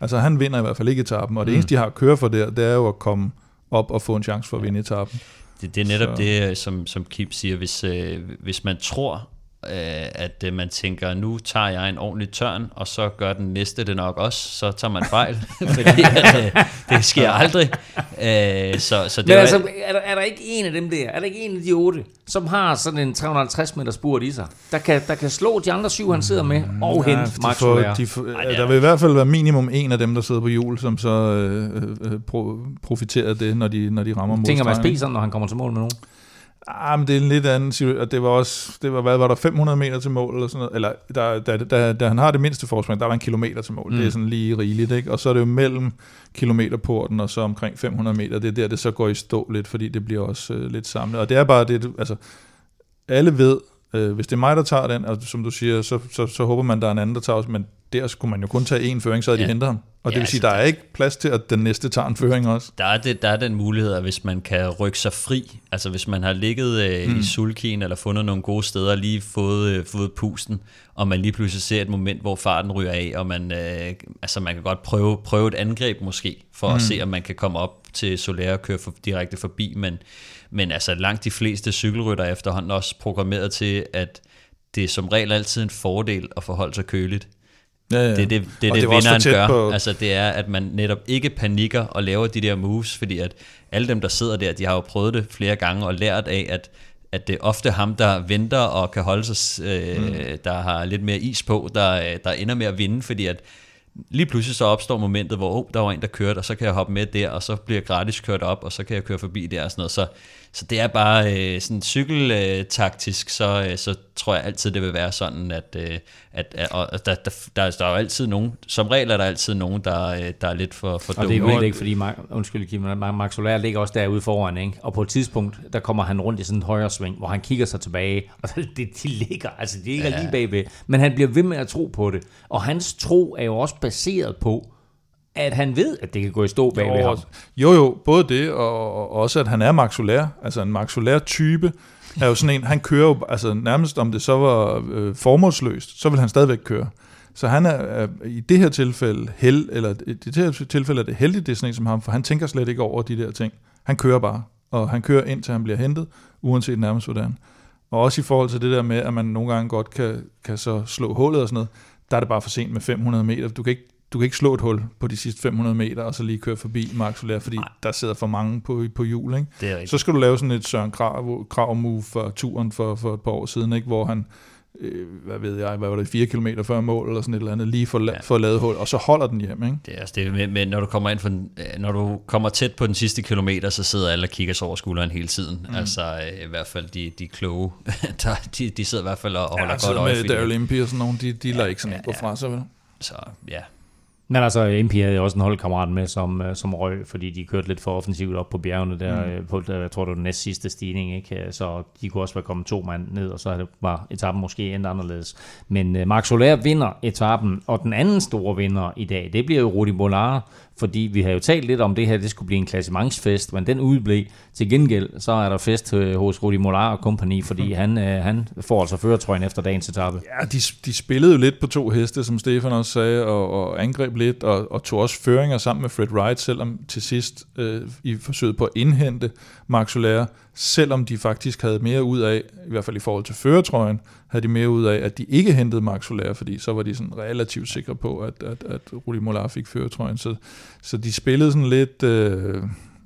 Altså han vinder i hvert fald ikke etappen, og det mm. eneste, de har at køre for der, det er jo at komme op og få en chance for at vinde etappen. Det, det er netop så. det, øh, som, som Kim siger, hvis, øh, hvis man tror, øh, at øh, man tænker, nu tager jeg en ordentlig tørn, og så gør den næste det nok også, så tager man fejl, fordi at, øh, det sker aldrig. Øh, så, så det Men altså, er der, er der ikke en af dem der, er der ikke en af de otte, som har sådan en 350 meter spurt i sig, der kan, der kan slå de andre syv, han sidder med, og ja, hente Max får, de får, Ej, Der vil i hvert fald være minimum en af dem, der sidder på hjul, som så øh, øh, pro, profiterer det, når de, når de rammer målstregen. Tænker man spiser, når han kommer til mål med nogen? Ah, men det er en lidt anden situation. Det var også, det var, hvad var der, 500 meter til mål, eller sådan noget. Eller der, da, da, da han har det mindste forspring, der er der en kilometer til mål. Mm. Det er sådan lige rigeligt, ikke? Og så er det jo mellem kilometerporten og så omkring 500 meter. Det er der, det så går i stå lidt, fordi det bliver også øh, lidt samlet. Og det er bare det, altså, alle ved, øh, hvis det er mig, der tager den, og som du siger, så, så, så håber man, der er en anden, der tager også, men der skulle man jo kun tage én føring, så havde ja. de hentet ham. Og det ja, vil sige, altså, der er ikke plads til, at den næste tager en føring også. Der er, det, der er den mulighed, at hvis man kan rykke sig fri, altså hvis man har ligget øh, mm. i sulkien, eller fundet nogle gode steder, og lige fået, øh, fået pusten, og man lige pludselig ser et moment, hvor farten ryger af, og man, øh, altså man kan godt prøve, prøve et angreb måske, for mm. at se, om man kan komme op til Soler og køre for, direkte forbi, men, men altså langt de fleste cykelrytter er efterhånden også programmeret til, at det er som regel altid en fordel at forholde sig køligt. Ja, ja. Det er det, det, det, det vinderen gør. På... Altså det er, at man netop ikke panikker og laver de der moves, fordi at alle dem, der sidder der, de har jo prøvet det flere gange og lært af, at at det er ofte ham, der venter og kan holde sig, øh, mm. der har lidt mere is på, der, der ender med at vinde, fordi at lige pludselig så opstår momentet, hvor oh, der var en, der kørte, og så kan jeg hoppe med der, og så bliver jeg gratis kørt op, og så kan jeg køre forbi der og sådan noget. Så, så det er bare øh, sådan cykeltaktisk, så, øh, så tror jeg altid, det vil være sådan, at, øh, at, at og der, der, der, der er jo altid nogen, som regel er der altid nogen, der, øh, der er lidt for, for Og det er jo ikke, fordi, Mark, undskyld Kim, Max Soler ligger også derude foran, ikke? og på et tidspunkt, der kommer han rundt i sådan en højre sving, hvor han kigger sig tilbage, og det, de ligger, altså de ligger ja. lige bagved, men han bliver ved med at tro på det, og hans tro er jo også baseret på, at han ved, at det kan gå i stå bag jo, ham. Jo, jo, både det, og også at han er maxulær, altså en maxulær type, er jo sådan en, han kører jo, altså nærmest om det så var øh, formålsløst, så vil han stadigvæk køre. Så han er, er i det her tilfælde held, eller i det her tilfælde er det heldigt, det er sådan en som ham, for han tænker slet ikke over de der ting. Han kører bare, og han kører ind til han bliver hentet, uanset nærmest hvordan. Og også i forhold til det der med, at man nogle gange godt kan, kan så slå hullet og sådan noget, der er det bare for sent med 500 meter. Du kan ikke du kan ikke slå et hul på de sidste 500 meter, og så lige køre forbi Mark Soler, fordi Nej. der sidder for mange på, på hjul. Ikke? Det er rigtigt. Så skal du lave sådan et Søren Krav, krav move for turen for, for et par år siden, ikke? hvor han øh, hvad ved jeg, hvad var det, 4 km før mål, eller sådan et eller andet, lige for, ja. for lavet hul, og så holder den hjem, ikke? Det er altså det, men, men når du kommer ind for, når du kommer tæt på den sidste kilometer, så sidder alle og kigger sig over skulderen hele tiden. Mm. Altså øh, i hvert fald de, de kloge, der, de, de sidder i hvert fald og holder ja, godt øje. med Daryl Impey og sådan nogle, de, de ja, lader ikke sådan ja, gå fra sig, vel? Så ja, men altså, MP havde også en holdkammerat med, som, øh, som røg, fordi de kørte lidt for offensivt op på bjergene der, mm. Øh, på, jeg tror, det var den næst sidste stigning, ikke? så de kunne også være kommet to mand ned, og så var etappen måske endt anderledes. Men uh, Marc Soler vinder etappen, og den anden store vinder i dag, det bliver jo Rudi Mollard, fordi vi har jo talt lidt om det her, det skulle blive en klassementsfest, men den udblev. Til gengæld, så er der fest hos Rudi Molar og kompagni, fordi han, øh, han får altså føretrøjen efter dagens etape. Ja, de, de spillede jo lidt på to heste, som Stefan også sagde, og, og angreb lidt, og, og tog også føringer sammen med Fred Wright, selvom til sidst øh, i forsøget på at indhente Mark Soler, selvom de faktisk havde mere ud af, i hvert fald i forhold til føretrøjen, havde de mere ud af, at de ikke hentede Mark Soler, fordi så var de sådan relativt sikre på, at, at, at Rudi Molar fik føretrøjen. Så, så de spillede sådan lidt... Øh,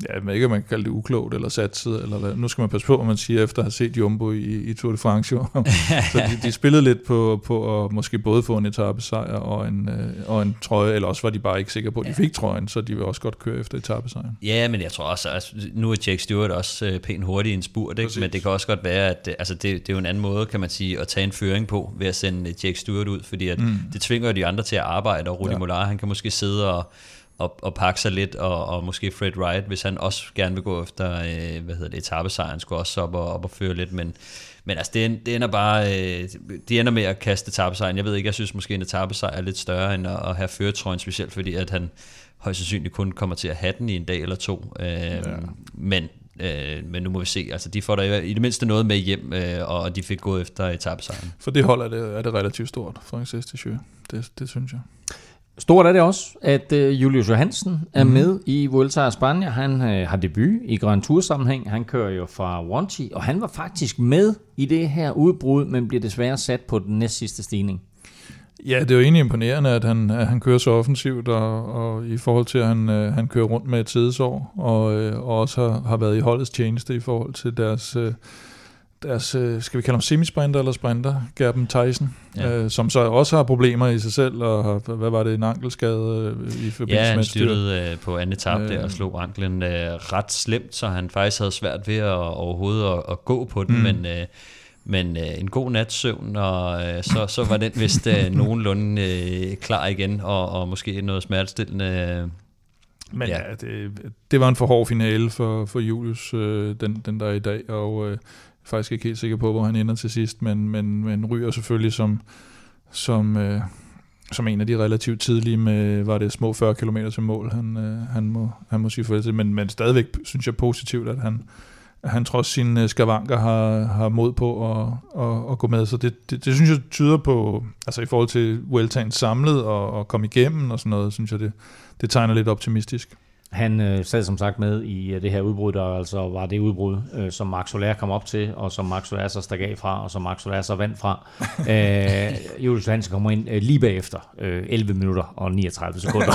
ja, ved ikke, man kan kalde det uklogt eller satset, eller hvad. Nu skal man passe på, hvad man siger, efter at have set Jumbo i, i Tour de France. så de, de spillede lidt på, på at måske både få en etappesejr og en, øh, og en trøje, eller også var de bare ikke sikre på, at de fik trøjen, så de vil også godt køre efter etappesejren. Ja, men jeg tror også, altså, nu er Jake Stewart også øh, pænt hurtigt i en spurt, ikke? men det kan også godt være, at øh, altså, det, det er jo en anden måde, kan man sige, at tage en føring på, ved at sende Jake Stewart ud, fordi at mm. det tvinger de andre til at arbejde, og Rudi ja. Molar, han kan måske sidde og og, og pakke sig lidt, og, og måske Fred Wright, hvis han også gerne vil gå efter, øh, hvad hedder det, etappesejren, skulle også op og, op og føre lidt, men, men altså, det, det ender bare, øh, det ender med at kaste etappesejren. Jeg ved ikke, jeg synes måske en etappesejr er lidt større, end at, at have føretrøjen, specielt fordi, at han højst sandsynligt kun kommer til at have den i en dag eller to. Øh, ja. Men Øh, men nu må vi se. Altså, de får der i det mindste noget med hjem, øh, og de fik gået efter etappesejren. For det hold er det, er det relativt stort, Francis Esticheux. Det, det synes jeg. Stort er det også, at uh, Julius Johansen er mm. med i Vuelta a España. Han uh, har debut i Grand Tour sammenhæng. Han kører jo fra Wanty, og han var faktisk med i det her udbrud, men bliver desværre sat på den næst sidste stigning. Ja, det er jo egentlig imponerende, at han, at han kører så offensivt, og, og i forhold til, at han, uh, han kører rundt med et tidesår, og, uh, og også har, har været i holdets tjeneste i forhold til deres... Uh, deres, øh, skal vi kalde ham semisprinter eller sprinter, Gerben Tyson, ja. øh, som så også har problemer i sig selv, og har, hvad var det, en ankelskade øh, i forbindelse ja, med han styrtede øh, på anden etape øh, der og slog anklen øh, ret slemt, så han faktisk havde svært ved at, overhovedet at, at gå på den, mm. men... Øh, men øh, en god nats søvn, og øh, så, så var den vist øh, nogenlunde øh, klar igen, og, og måske noget smertestillende. Øh, men ja, ja det, det var en for hård finale for, for Julius, øh, den, den der er i dag, og øh, faktisk ikke helt sikker på, hvor han ender til sidst, men, men, men ryger selvfølgelig som, som, øh, som en af de relativt tidlige med, var det små 40 km til mål, han, øh, han, må, han må sige farvel til, men, men stadigvæk synes jeg positivt, at han, han trods sine øh, skavanker har, har mod på at, at, at gå med, så det, det, det synes jeg tyder på, altså i forhold til Vueltaen samlet og, og komme igennem og sådan noget, synes jeg det, det tegner lidt optimistisk. Han øh, sad som sagt med i øh, det her udbrud, der altså var det udbrud, øh, som Max Soler kom op til, og som Max Soler så stak af fra, og som Max Soler så vandt fra. øh, Julius Hansen kommer ind øh, lige bagefter, øh, 11 minutter og 39 sekunder.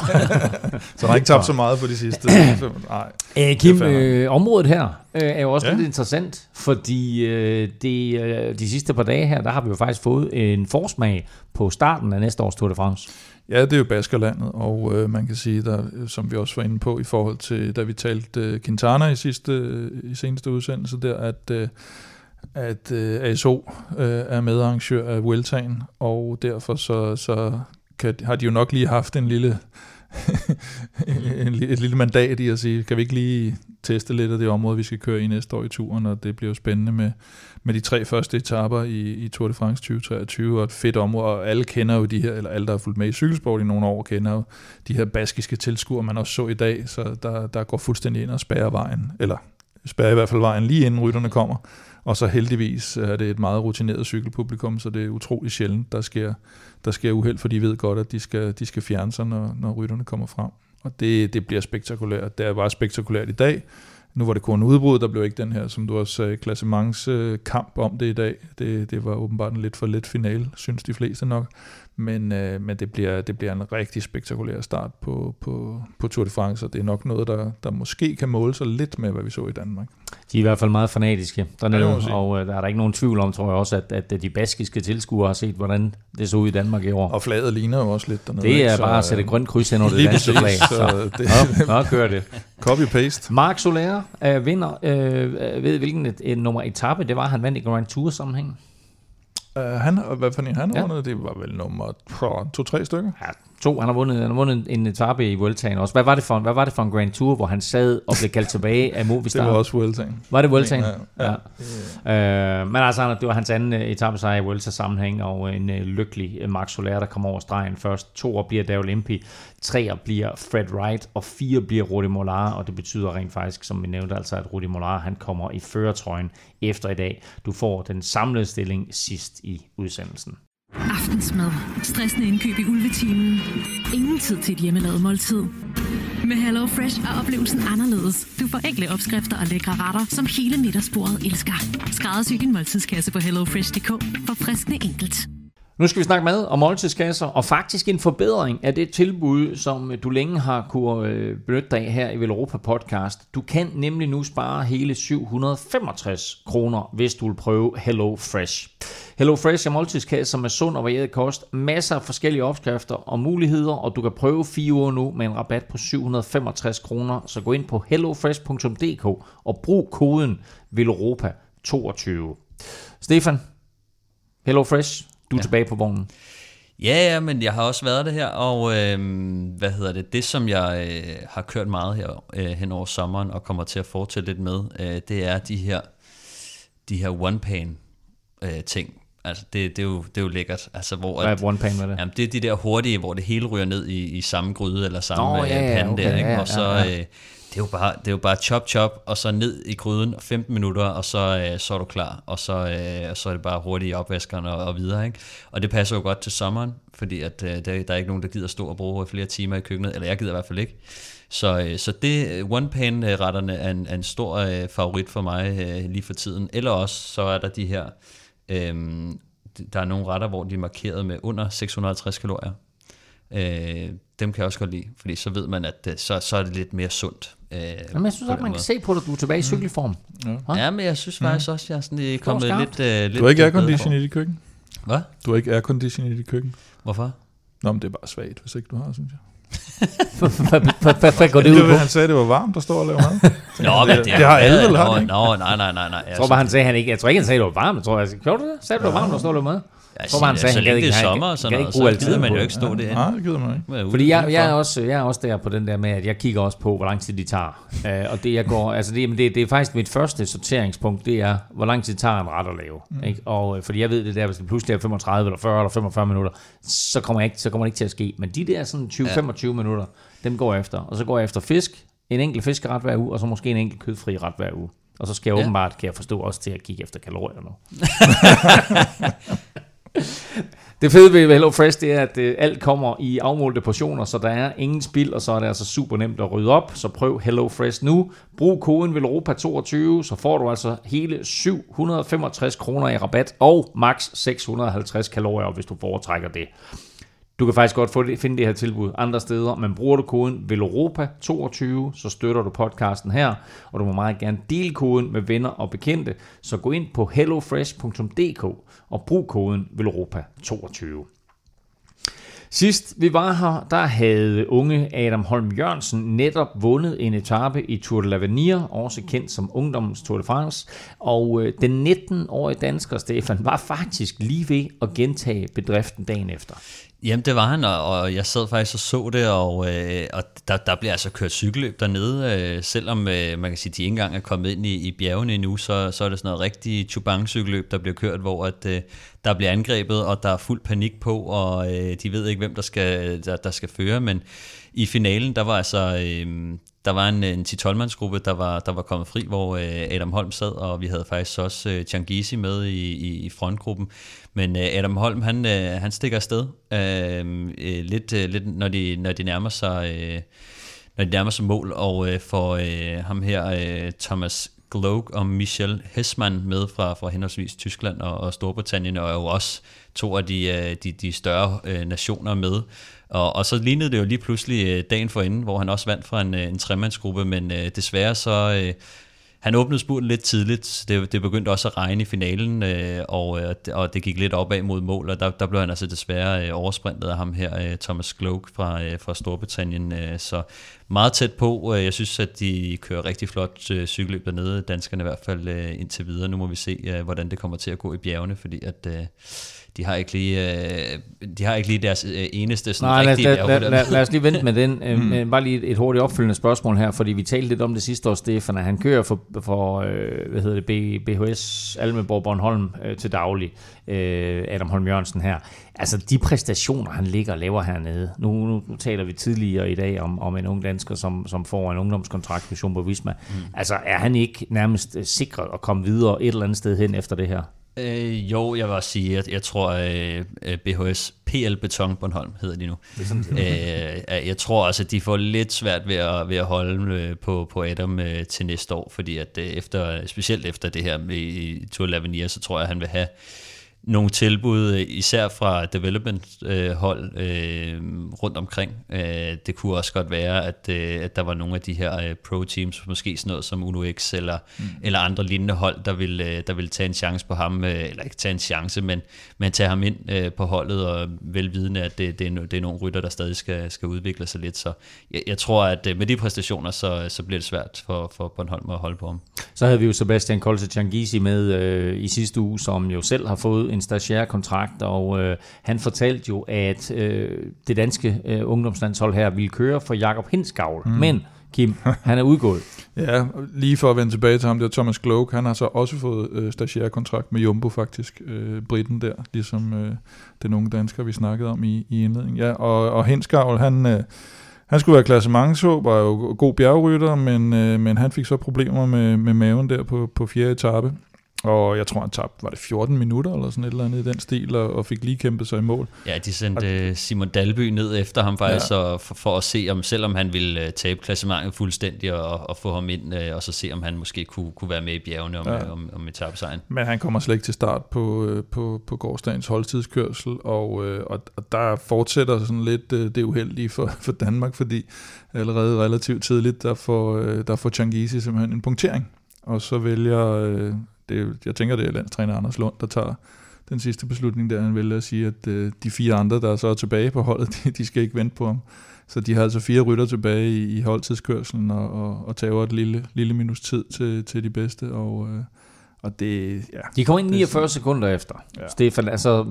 så han har ikke tabt så meget på de sidste. Nej. Æh, Kim, øh, området her øh, er jo også ja. lidt interessant, fordi øh, det, øh, de sidste par dage her, der har vi jo faktisk fået en forsmag på starten af næste års Tour de France. Ja, det er jo Baskerlandet, og øh, man kan sige, der, øh, som vi også var inde på i forhold til, da vi talte øh, Quintana i, sidste, øh, i seneste udsendelse, der, at, øh, at øh, ASO øh, er medarrangør af Vueltaen, og derfor så, så kan, har de jo nok lige haft en lille en, et lille mandat i at sige, kan vi ikke lige teste lidt af det område, vi skal køre i næste år i turen, og det bliver jo spændende med, med de tre første etaper i, i Tour de France 2023, og et fedt område, og alle kender jo de her, eller alle, der har fulgt med i cykelsport i nogle år, kender jo de her baskiske tilskuere, man også så i dag, så der, der går fuldstændig ind og spærrer vejen, eller spærrer i hvert fald vejen lige inden rytterne kommer, og så heldigvis er det et meget rutineret cykelpublikum, så det er utrolig sjældent, der sker, der sker uheld, for de ved godt, at de skal, de skal fjerne sig, når, når rytterne kommer frem. Og det, det bliver spektakulært. Det er bare spektakulært i dag, nu var det kun udbrud, der blev ikke den her, som du også sagde, klassements kamp om det i dag. Det, det var åbenbart en lidt for let finale, synes de fleste nok. Men, øh, men det, bliver, det bliver en rigtig spektakulær start på, på, på Tour de France, og det er nok noget, der, der måske kan måle sig lidt med, hvad vi så i Danmark. De er i hvert fald meget fanatiske dernede, Ja, og øh, der er der ikke nogen tvivl om, tror jeg også, at, at de baskiske tilskuere har set, hvordan det så ud i Danmark i år. Og flaget ligner jo også lidt dernede. det ikke? er Så, bare at sætte øh, grønt kryds hen under det danske flag. så Så, det- nå, nå, gør det. Copy-paste. Mark Soler øh, vinder, øh, ved hvilken et, et nummer etape det var, han vandt i Grand Tour sammenhæng. Uh, han, hvad for en han Ja. vundet? Det var vel nummer to- to-tre stykker. Ja, to. Han har vundet, han har vundet en etape i Vueltaen også. Hvad var, det for, en- hvad var det for en Grand Tour, hvor han sad og blev kaldt tilbage af Movistar? Det var også Vueltaen. Var det Vueltaen? Ja, ja. Øh, men altså, det var hans anden etape sejr i Vuelta sammenhæng, og en øh, lykkelig øh, Mark Soler, der kommer over stregen først. To bliver Dave Limpi, tre bliver Fred Wright, og fire bliver Rudi Molar, og det betyder rent faktisk, som vi nævnte, altså at Rudi Molar, han kommer i føretrøjen efter i dag. Du får den samlede stilling sidst i udsendelsen. Aftensmad. Stressende indkøb i ulvetimen. Ingen tid til et hjemmelavet måltid. Med Hello Fresh er oplevelsen anderledes. Du får enkle opskrifter og lækre retter, som hele middagsbordet elsker. Skræddersy din måltidskasse på hellofresh.dk for friskende enkelt. Nu skal vi snakke mad og måltidskasser, og faktisk en forbedring af det tilbud, som du længe har kunne øh, benytte dig af her i Velropa Podcast. Du kan nemlig nu spare hele 765 kroner, hvis du vil prøve Hello Fresh. Hello Fresh er måltidskasser med sund og varieret kost, masser af forskellige opskrifter og muligheder, og du kan prøve fire uger nu med en rabat på 765 kroner. Så gå ind på hellofresh.dk og brug koden VELOROPA22. Stefan, Hello Fresh, du er ja. tilbage på vognen. Ja, ja, men jeg har også været det her, og øh, hvad hedder det, det som jeg øh, har kørt meget her øh, hen over sommeren, og kommer til at fortsætte lidt med, øh, det er de her, de her one-pan øh, ting. Altså, det, det, er jo, det er jo lækkert. Altså, hvor Hvad at, er one pan med det? Jamen, det er de der hurtige, hvor det hele ryger ned i, i samme gryde eller samme Nå, Nå, ja, ja, pande okay, der, ikke? Og så, ja, ja. Øh, det er jo bare, det er jo bare chop chop, og så ned i gryden, 15 minutter, og så, øh, så er du klar, og så, øh, så er det bare hurtigt i opvaskeren og, og videre, ikke? Og det passer jo godt til sommeren, fordi at, øh, der, der er ikke nogen, der gider stå og bruge flere timer i køkkenet, eller jeg gider i hvert fald ikke. Så, øh, så det øh, one-pan-retterne øh, er en, er en stor øh, favorit for mig øh, lige for tiden. Eller også, så er der de her, øh, der er nogle retter, hvor de er markeret med under 650 kalorier. Øh, dem kan jeg også godt lide, fordi så ved man, at øh, så, så er det lidt mere sundt. Øh, Jamen, jeg synes også, man måde. kan se på dig, at du er tilbage i cykelform. Hva? Ja, men jeg synes faktisk også, at jeg er sådan, øh, kommet lidt, øh, lidt... Du har ikke aircondition i dit køkken? Hvad? Du har ikke aircondition i dit køkken? Hvorfor? Nå, men det er bare svagt, hvis ikke du har, synes jeg. Hvad går det ud på? han sagde, det var varmt, der står og laver mad. Nå, men det, det har alle vel, har Nå, ikke? nå, nej, nej, nej, nej. Jeg tror bare, han sagde, han ikke, jeg tror ikke, han sagde, det var varmt. Jeg tror, jeg gjorde du det? Sagde du, det var varmt, der står med? Jeg tror han sagde, så længe det ikke, er sommer og sådan noget, så gider man jo det. ikke stå derinde. Nej, det gider man ikke. Fordi jeg, jeg, er også, jeg er også der på den der med, at jeg kigger også på, hvor lang tid de tager. Uh, og det, jeg går, altså det, jamen det, det er faktisk mit første sorteringspunkt, det er, hvor lang tid tager en ret at lave. Mm. Ikke? Og, øh, fordi jeg ved det der, hvis det pludselig er 35 eller 40 eller 45 minutter, så kommer, jeg ikke, så kommer det ikke til at ske. Men de der sådan 20-25 minutter, dem går jeg efter. Og så går jeg efter fisk, en enkelt fiskeret hver uge, og så måske en enkelt kødfri ret hver uge. Og så skal jeg Ja. åbenbart, kan jeg forstå, også til at kigge efter kalorier nu. Det fede ved Hello Fresh, det er, at øh, alt kommer i afmålte portioner, så der er ingen spild, og så er det altså super nemt at rydde op. Så prøv Hello Fresh nu. Brug koden VELOROPA22, så får du altså hele 765 kroner i rabat, og max 650 kalorier, hvis du foretrækker det. Du kan faktisk godt få det, finde det her tilbud andre steder, men bruger du koden VELOROPA22, så støtter du podcasten her, og du må meget gerne dele koden med venner og bekendte, så gå ind på hellofresh.dk og brug koden VELOROPA22. Sidst vi var her, der havde unge Adam Holm Jørgensen netop vundet en etape i Tour de l'Avenir, også kendt som ungdommens Tour de France. Og øh, den 19-årige dansker Stefan var faktisk lige ved at gentage bedriften dagen efter. Jamen det var han, og, og jeg sad faktisk og så det, og, øh, og der, der bliver altså kørt cykelløb dernede, øh, selvom øh, man kan sige, at de ikke engang er kommet ind i, i bjergene endnu, så, så er det sådan noget rigtig chubang-cykelløb, der bliver kørt, hvor at, øh, der bliver angrebet, og der er fuld panik på, og øh, de ved ikke, hvem der skal, der, der skal føre, men i finalen, der var altså... Øh, der var en, en 10-12-mandsgruppe, der var, der var kommet fri, hvor øh, Adam Holm sad, og vi havde faktisk også øh, Changizi med i, i, i frontgruppen. Men øh, Adam Holm, han, øh, han stikker afsted øh, øh, lidt, øh, lidt når, de, når de nærmer sig... Øh, når de nærmer sig mål, og øh, får øh, ham her, øh, Thomas Gloak og Michel Hessmann med fra, fra henholdsvis Tyskland og, og Storbritannien, og er jo også to af de, øh, de, de større øh, nationer med. Og, og så lignede det jo lige pludselig øh, dagen for inden, hvor han også vandt fra en, øh, en tremandsgruppe, men øh, desværre så... Øh, han åbnede spurten lidt tidligt. Det, det begyndte også at regne i finalen, øh, og, øh, og det gik lidt opad mod mål, og der, der blev han altså desværre øh, oversprintet af ham her, øh, Thomas Gloak fra, øh, fra Storbritannien. Øh, så meget tæt på. Øh, jeg synes, at de kører rigtig flot øh, cykelløb dernede, danskerne i hvert fald øh, indtil videre. Nu må vi se, øh, hvordan det kommer til at gå i bjergene, fordi at... Øh, de har ikke lige, øh, de har ikke lige deres øh, eneste sådan Nej, rigtige lad, lad, lad, lad, lad os lige vente med den. mm. Bare lige et, hurtigt opfølgende spørgsmål her, fordi vi talte lidt om det sidste år, Stefan, at han kører for, for øh, hvad hedder det, BHS Almeborg Bornholm øh, til daglig, øh, Adam Holm Jørgensen her. Altså de præstationer, han ligger og laver hernede. Nu, nu, nu taler vi tidligere i dag om, om en ung dansker, som, som får en ungdomskontrakt med Jumbo Visma. Mm. Altså er han ikke nærmest sikret at komme videre et eller andet sted hen efter det her? Øh, jo, jeg vil også sige, at jeg tror, at øh, BHS PL Beton Bornholm hedder de nu. øh, jeg tror også, at de får lidt svært ved at, ved at holde øh, på, på Adam øh, til næste år, fordi at øh, efter, specielt efter det her med Tour Lavinia, så tror jeg, at han vil have nogle tilbud, øh, især fra development-hold øh, rundt omkring. Øh, det kunne også godt være, at, øh, at der var nogle af de her øh, pro-teams, måske sådan noget som Uno X eller, mm. eller andre lignende hold, der vil, øh, der vil tage en chance på ham, øh, eller ikke tage en chance, men, men tage ham ind øh, på holdet, og velvidende, at det, det, er, det er nogle rytter, der stadig skal, skal udvikle sig lidt. Så jeg, jeg tror, at øh, med de præstationer, så, så bliver det svært for, for Bornholm at holde på ham. Så havde vi jo Sebastian Kolse Changisi med øh, i sidste uge, som jo selv har fået en stagiaire-kontrakt, og øh, han fortalte jo, at øh, det danske øh, ungdomslandshold her ville køre for Jakob Hinskavl, mm. men Kim, han er udgået. ja, lige for at vende tilbage til ham der, Thomas Gloak, han har så også fået øh, stagiaire-kontrakt med Jumbo faktisk, øh, Britten der, ligesom øh, den unge dansker, vi snakkede om i, i indledningen. Ja, og, og Hinskavl, han... Øh, han skulle være klassementshåb og jo god bjergrytter, men, øh, men han fik så problemer med, med maven der på, på fjerde etape. Og jeg tror, han tabte, var det 14 minutter eller sådan et eller andet i den stil, og, og fik lige kæmpet sig i mål. Ja, de sendte og, øh, Simon Dalby ned efter ham faktisk, ja. og for, for at se, om selvom han ville uh, tabe klassementet fuldstændig, og, og få ham ind, uh, og så se, om han måske kunne, kunne være med i bjergene om, ja. om, om etappesejren. Men han kommer slet ikke til start på, på, på gårdsdagens holdtidskørsel, og, og, og der fortsætter sådan lidt det uheldige for, for Danmark, fordi allerede relativt tidligt, der får, der får Changisi simpelthen en punktering, og så vælger det, jeg tænker, det er landstræner Anders Lund, der tager den sidste beslutning, der han vælger at sige, at øh, de fire andre, der så er tilbage på holdet, de, de skal ikke vente på ham. Så de har altså fire rytter tilbage i, i holdtidskørselen og, og, og tager et lille, lille minus tid til, til de bedste. Og, øh, og det, ja, de kommer ind 49 det, sekunder efter. Ja. Stefan, altså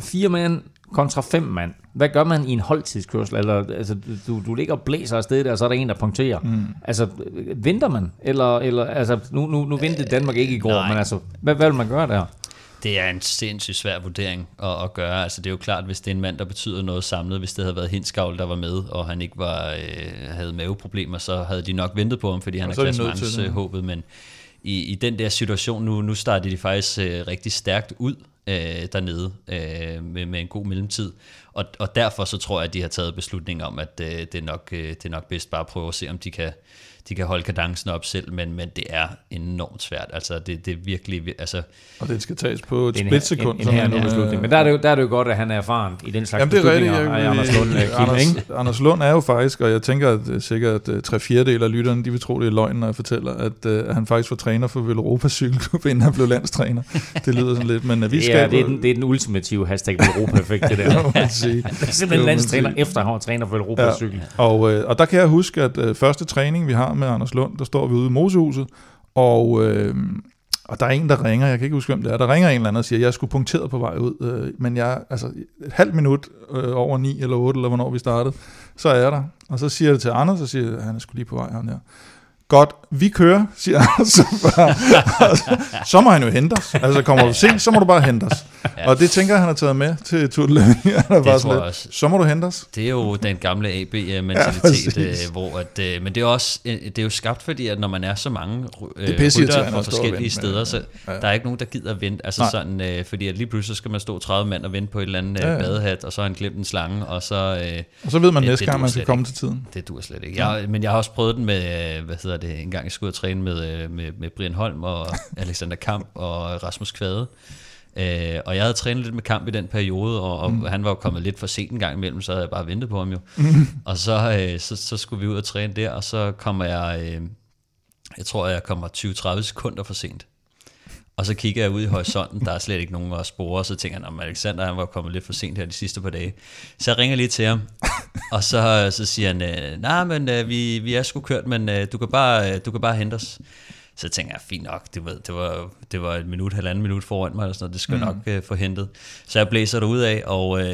fire mand kontra fem mand. Hvad gør man i en holdtidskørsel? Eller, altså, du, du ligger og blæser afsted der, og så er der en, der punkterer. Mm. Altså, venter man? Eller, eller altså, nu, nu, nu ventede Danmark ikke i går, øh, men altså, hvad, hvad vil man gøre der? Det er en sindssygt svær vurdering at, at gøre. Altså, det er jo klart, hvis det er en mand, der betyder noget samlet, hvis det havde været Hinskavl, der var med, og han ikke var, øh, havde maveproblemer, så havde de nok ventet på ham, fordi han er klassementshåbet, men i, i den der situation, nu, nu startede de faktisk øh, rigtig stærkt ud øh, dernede øh, med, med en god mellemtid. Og, og derfor så tror jeg, at de har taget beslutning om, at øh, det, er nok, øh, det er nok bedst bare at prøve at se, om de kan, de kan holde kadencen op selv, men, men det er enormt svært. Altså, det, det er virkelig... Altså, og det skal tages på et splitsekund. En, en, en, en beslutning. Men der er, det jo, der er det jo godt, at han er erfaren i den slags Jamen, det er. Rigtigt, jeg, Anders Lund, jeg, Anders, ikke? Anders Lund er jo faktisk, og jeg tænker at uh, sikkert at uh, tre fjerdedel af lytterne, de vil tro, det er løgn, når jeg fortæller, at, at han faktisk var træner for Velropa Cykelklub, inden han blev landstræner. Det lyder sådan lidt, men vi skal... Ja, det er, den, det er den ultimative hashtag Velropa-effekt, det der. det sige. det er simpelthen landstræner, efter han var træner for Velropa ja. Cykel. Og, og der kan jeg huske, at første træning, vi har med Anders Lund, der står vi ude i Mosehuset, og, øh, og der er en, der ringer, jeg kan ikke huske, hvem det er, der ringer en eller anden og siger, jeg skulle punkteret på vej ud, øh, men jeg, altså et halvt minut øh, over 9 eller 8, eller hvornår vi startede, så er jeg der. Og så siger jeg det til Anders, og siger, han er skulle lige på vej, han der. Godt, vi kører, siger han. Så, bare, så må han jo hente os. Altså kommer du sent, så må du bare hente os. Ja. Og det tænker jeg, han har taget med til tror jeg også. Så må du hente os. Det er jo den gamle AB-mentalitet, ja, øh, hvor at, øh, men det er også øh, det er jo skabt, fordi at når man er så mange rytter fra forskellige steder, så ja. der er ikke nogen, der gider at vente. Altså sådan, fordi at lige pludselig skal man stå 30 mand og vente på et eller andet ja, ja. badehat, og så har han glemt en slange, og så... og så ved man næste gang, man skal komme til tiden. Det dur slet ikke. Jeg, men jeg har også prøvet den med, hvad hedder hedder det, en gang jeg skulle ud og træne med, øh, med, med Brian Holm og Alexander Kamp og Rasmus Kvade. Øh, og jeg havde trænet lidt med kamp i den periode, og, og mm. han var jo kommet lidt for sent en gang imellem, så havde jeg bare ventet på ham jo. Mm. Og så, øh, så, så skulle vi ud og træne der, og så kommer jeg, øh, jeg tror jeg kommer 20-30 sekunder for sent. Og så kigger jeg ud i horisonten, der er slet ikke nogen at spore, og så tænker jeg, at Alexander han var kommet lidt for sent her de sidste par dage. Så jeg ringer lige til ham, og så, så siger han, nej, nej, men øh, vi, vi er sgu kørt, men øh, du kan bare, du kan bare hente os. Så tænker jeg, fint nok, det var, det var, det var et minut, halvanden minut foran mig, eller sådan noget, det skal mm. nok uh, få hentet. Så jeg blæser ud af, og uh,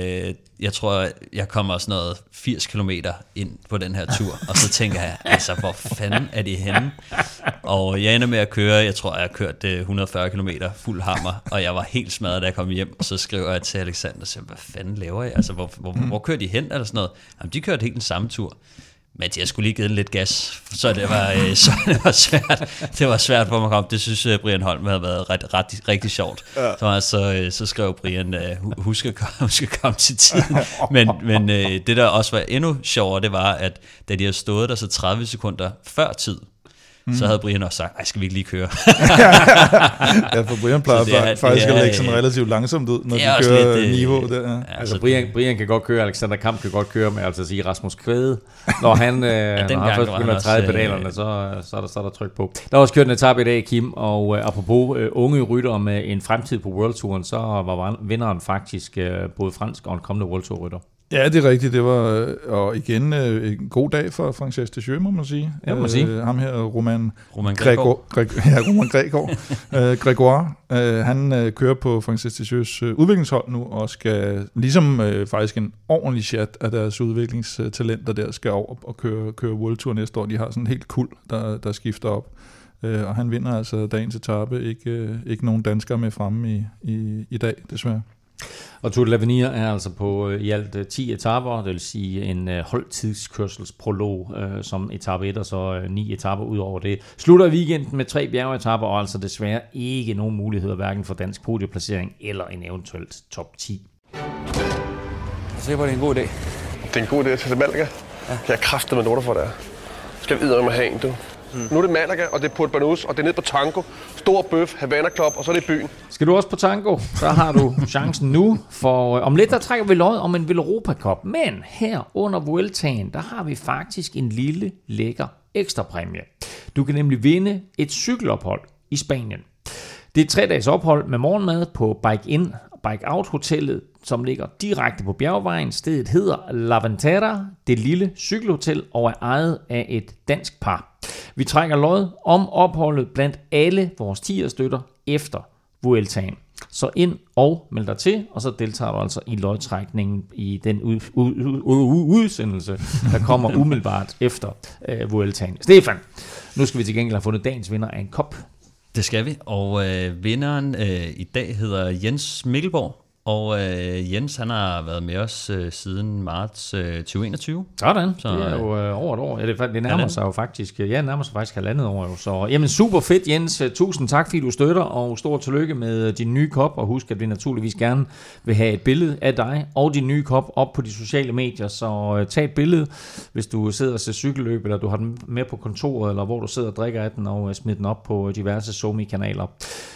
jeg tror, jeg kommer sådan noget 80 km ind på den her tur, og så tænker jeg, altså, hvor fanden er det henne? Og jeg ender med at køre, jeg tror, jeg har kørt uh, 140 km fuld hammer, og jeg var helt smadret, da jeg kom hjem, og så skriver jeg til Alexander, siger, hvad fanden laver I? Altså, hvor, hvor, hvor kører de hen, eller sådan noget? Jamen, de kørte helt den samme tur. Men jeg skulle lige give lidt gas, så det var, øh, så det var svært. Det var svært for mig at komme. Det synes uh, Brian Holm havde været ret, ret, rigtig sjovt. Ja. Så, altså, så skrev Brian, uh, husk, at, husk at komme til tiden. Men, men uh, det der også var endnu sjovere, det var, at da de havde stået der så 30 sekunder før tid, mm. så havde Brian også sagt, ej, skal vi ikke lige køre? ja, for Brian plejer det er, faktisk det er, at lægge sådan relativt langsomt ud, når de kører lidt, niveau. Der. Ja. Altså, Brian, Brian kan godt køre, Alexander Kamp kan godt køre, med altså at sige Rasmus Kvæde. Når han, øh, ja, når han først begynder at træde pedalerne, så, så, er der, så er der tryk på. Der var også kørt en etape i dag, Kim, og uh, apropos uh, unge rytter med en fremtid på World Touren, så var vinderen faktisk uh, både fransk og en kommende World Tour rytter. Ja, det er rigtigt. Det var øh, og igen øh, en god dag for Frances de Jeux, må man sige. Ja, må man sige. Øh, ham her, Roman, Roman Gregor. Gregor ja, Roman Gregor. øh, Gregoire, øh, han øh, kører på Frances de Jeux øh, udviklingshold nu, og skal ligesom øh, faktisk en ordentlig chat af deres udviklingstalenter der, skal over og køre, køre World Tour næste år. De har sådan en helt kul, der, der skifter op. Øh, og han vinder altså dagens etape. Ikke, øh, ikke nogen danskere med fremme i, i, i dag, desværre. Og Tour de l'Avenir er altså på øh, i alt 10 øh, etaper, det vil sige en øh, holdtidskørselsprolog som etape 1, og så ni etaper ud over det. Slutter weekenden med tre bjergetapper, og altså desværre ikke nogen muligheder hverken for dansk podieplacering eller en eventuelt top 10. Jeg ser, det er en god idé. Det er en god idé til Malaga. Ja. Jeg er kraftet med noter for det. Skal vi med have en, du. Mm. Nu er det Malaga, og det er Port Banus, og det er ned på Tango. Stor bøf, Havana Club, og så er det byen. Skal du også på Tango, så har du chancen nu. For øh, om lidt, der trækker vi lod om en Europa Cup. Men her under Vueltaen, der har vi faktisk en lille, lækker ekstra præmie. Du kan nemlig vinde et cykelophold i Spanien. Det er et tre dages ophold med morgenmad på Bike In Bike Out hotellet, som ligger direkte på bjergvejen. Stedet hedder La Ventera, det lille cykelhotel, og er ejet af et dansk par. Vi trækker lod om opholdet blandt alle vores 10 støtter efter Vueltaen. Så ind og meld dig til, og så deltager du altså i lodtrækningen i den udsendelse, der kommer umiddelbart efter uh, Vueltaen. Stefan, nu skal vi til gengæld have fundet dagens vinder af en kop. Det skal vi, og øh, vinderen øh, i dag hedder Jens Mikkelborg, og øh, Jens, han har været med os øh, siden marts øh, 2021. Sådan, så, det er jo øh, over et år. Ja, det, det nærmer sig jo faktisk, ja, nærmer sig faktisk halvandet år. Jo. Så jamen, super fedt, Jens. Tusind tak, fordi du støtter, og stor tillykke med din nye kop. Og husk, at vi naturligvis gerne vil have et billede af dig og din nye kop op på de sociale medier. Så øh, tag et billede, hvis du sidder og ser cykelløb, eller du har den med på kontoret, eller hvor du sidder og drikker af den, og øh, smid den op på diverse Somi-kanaler.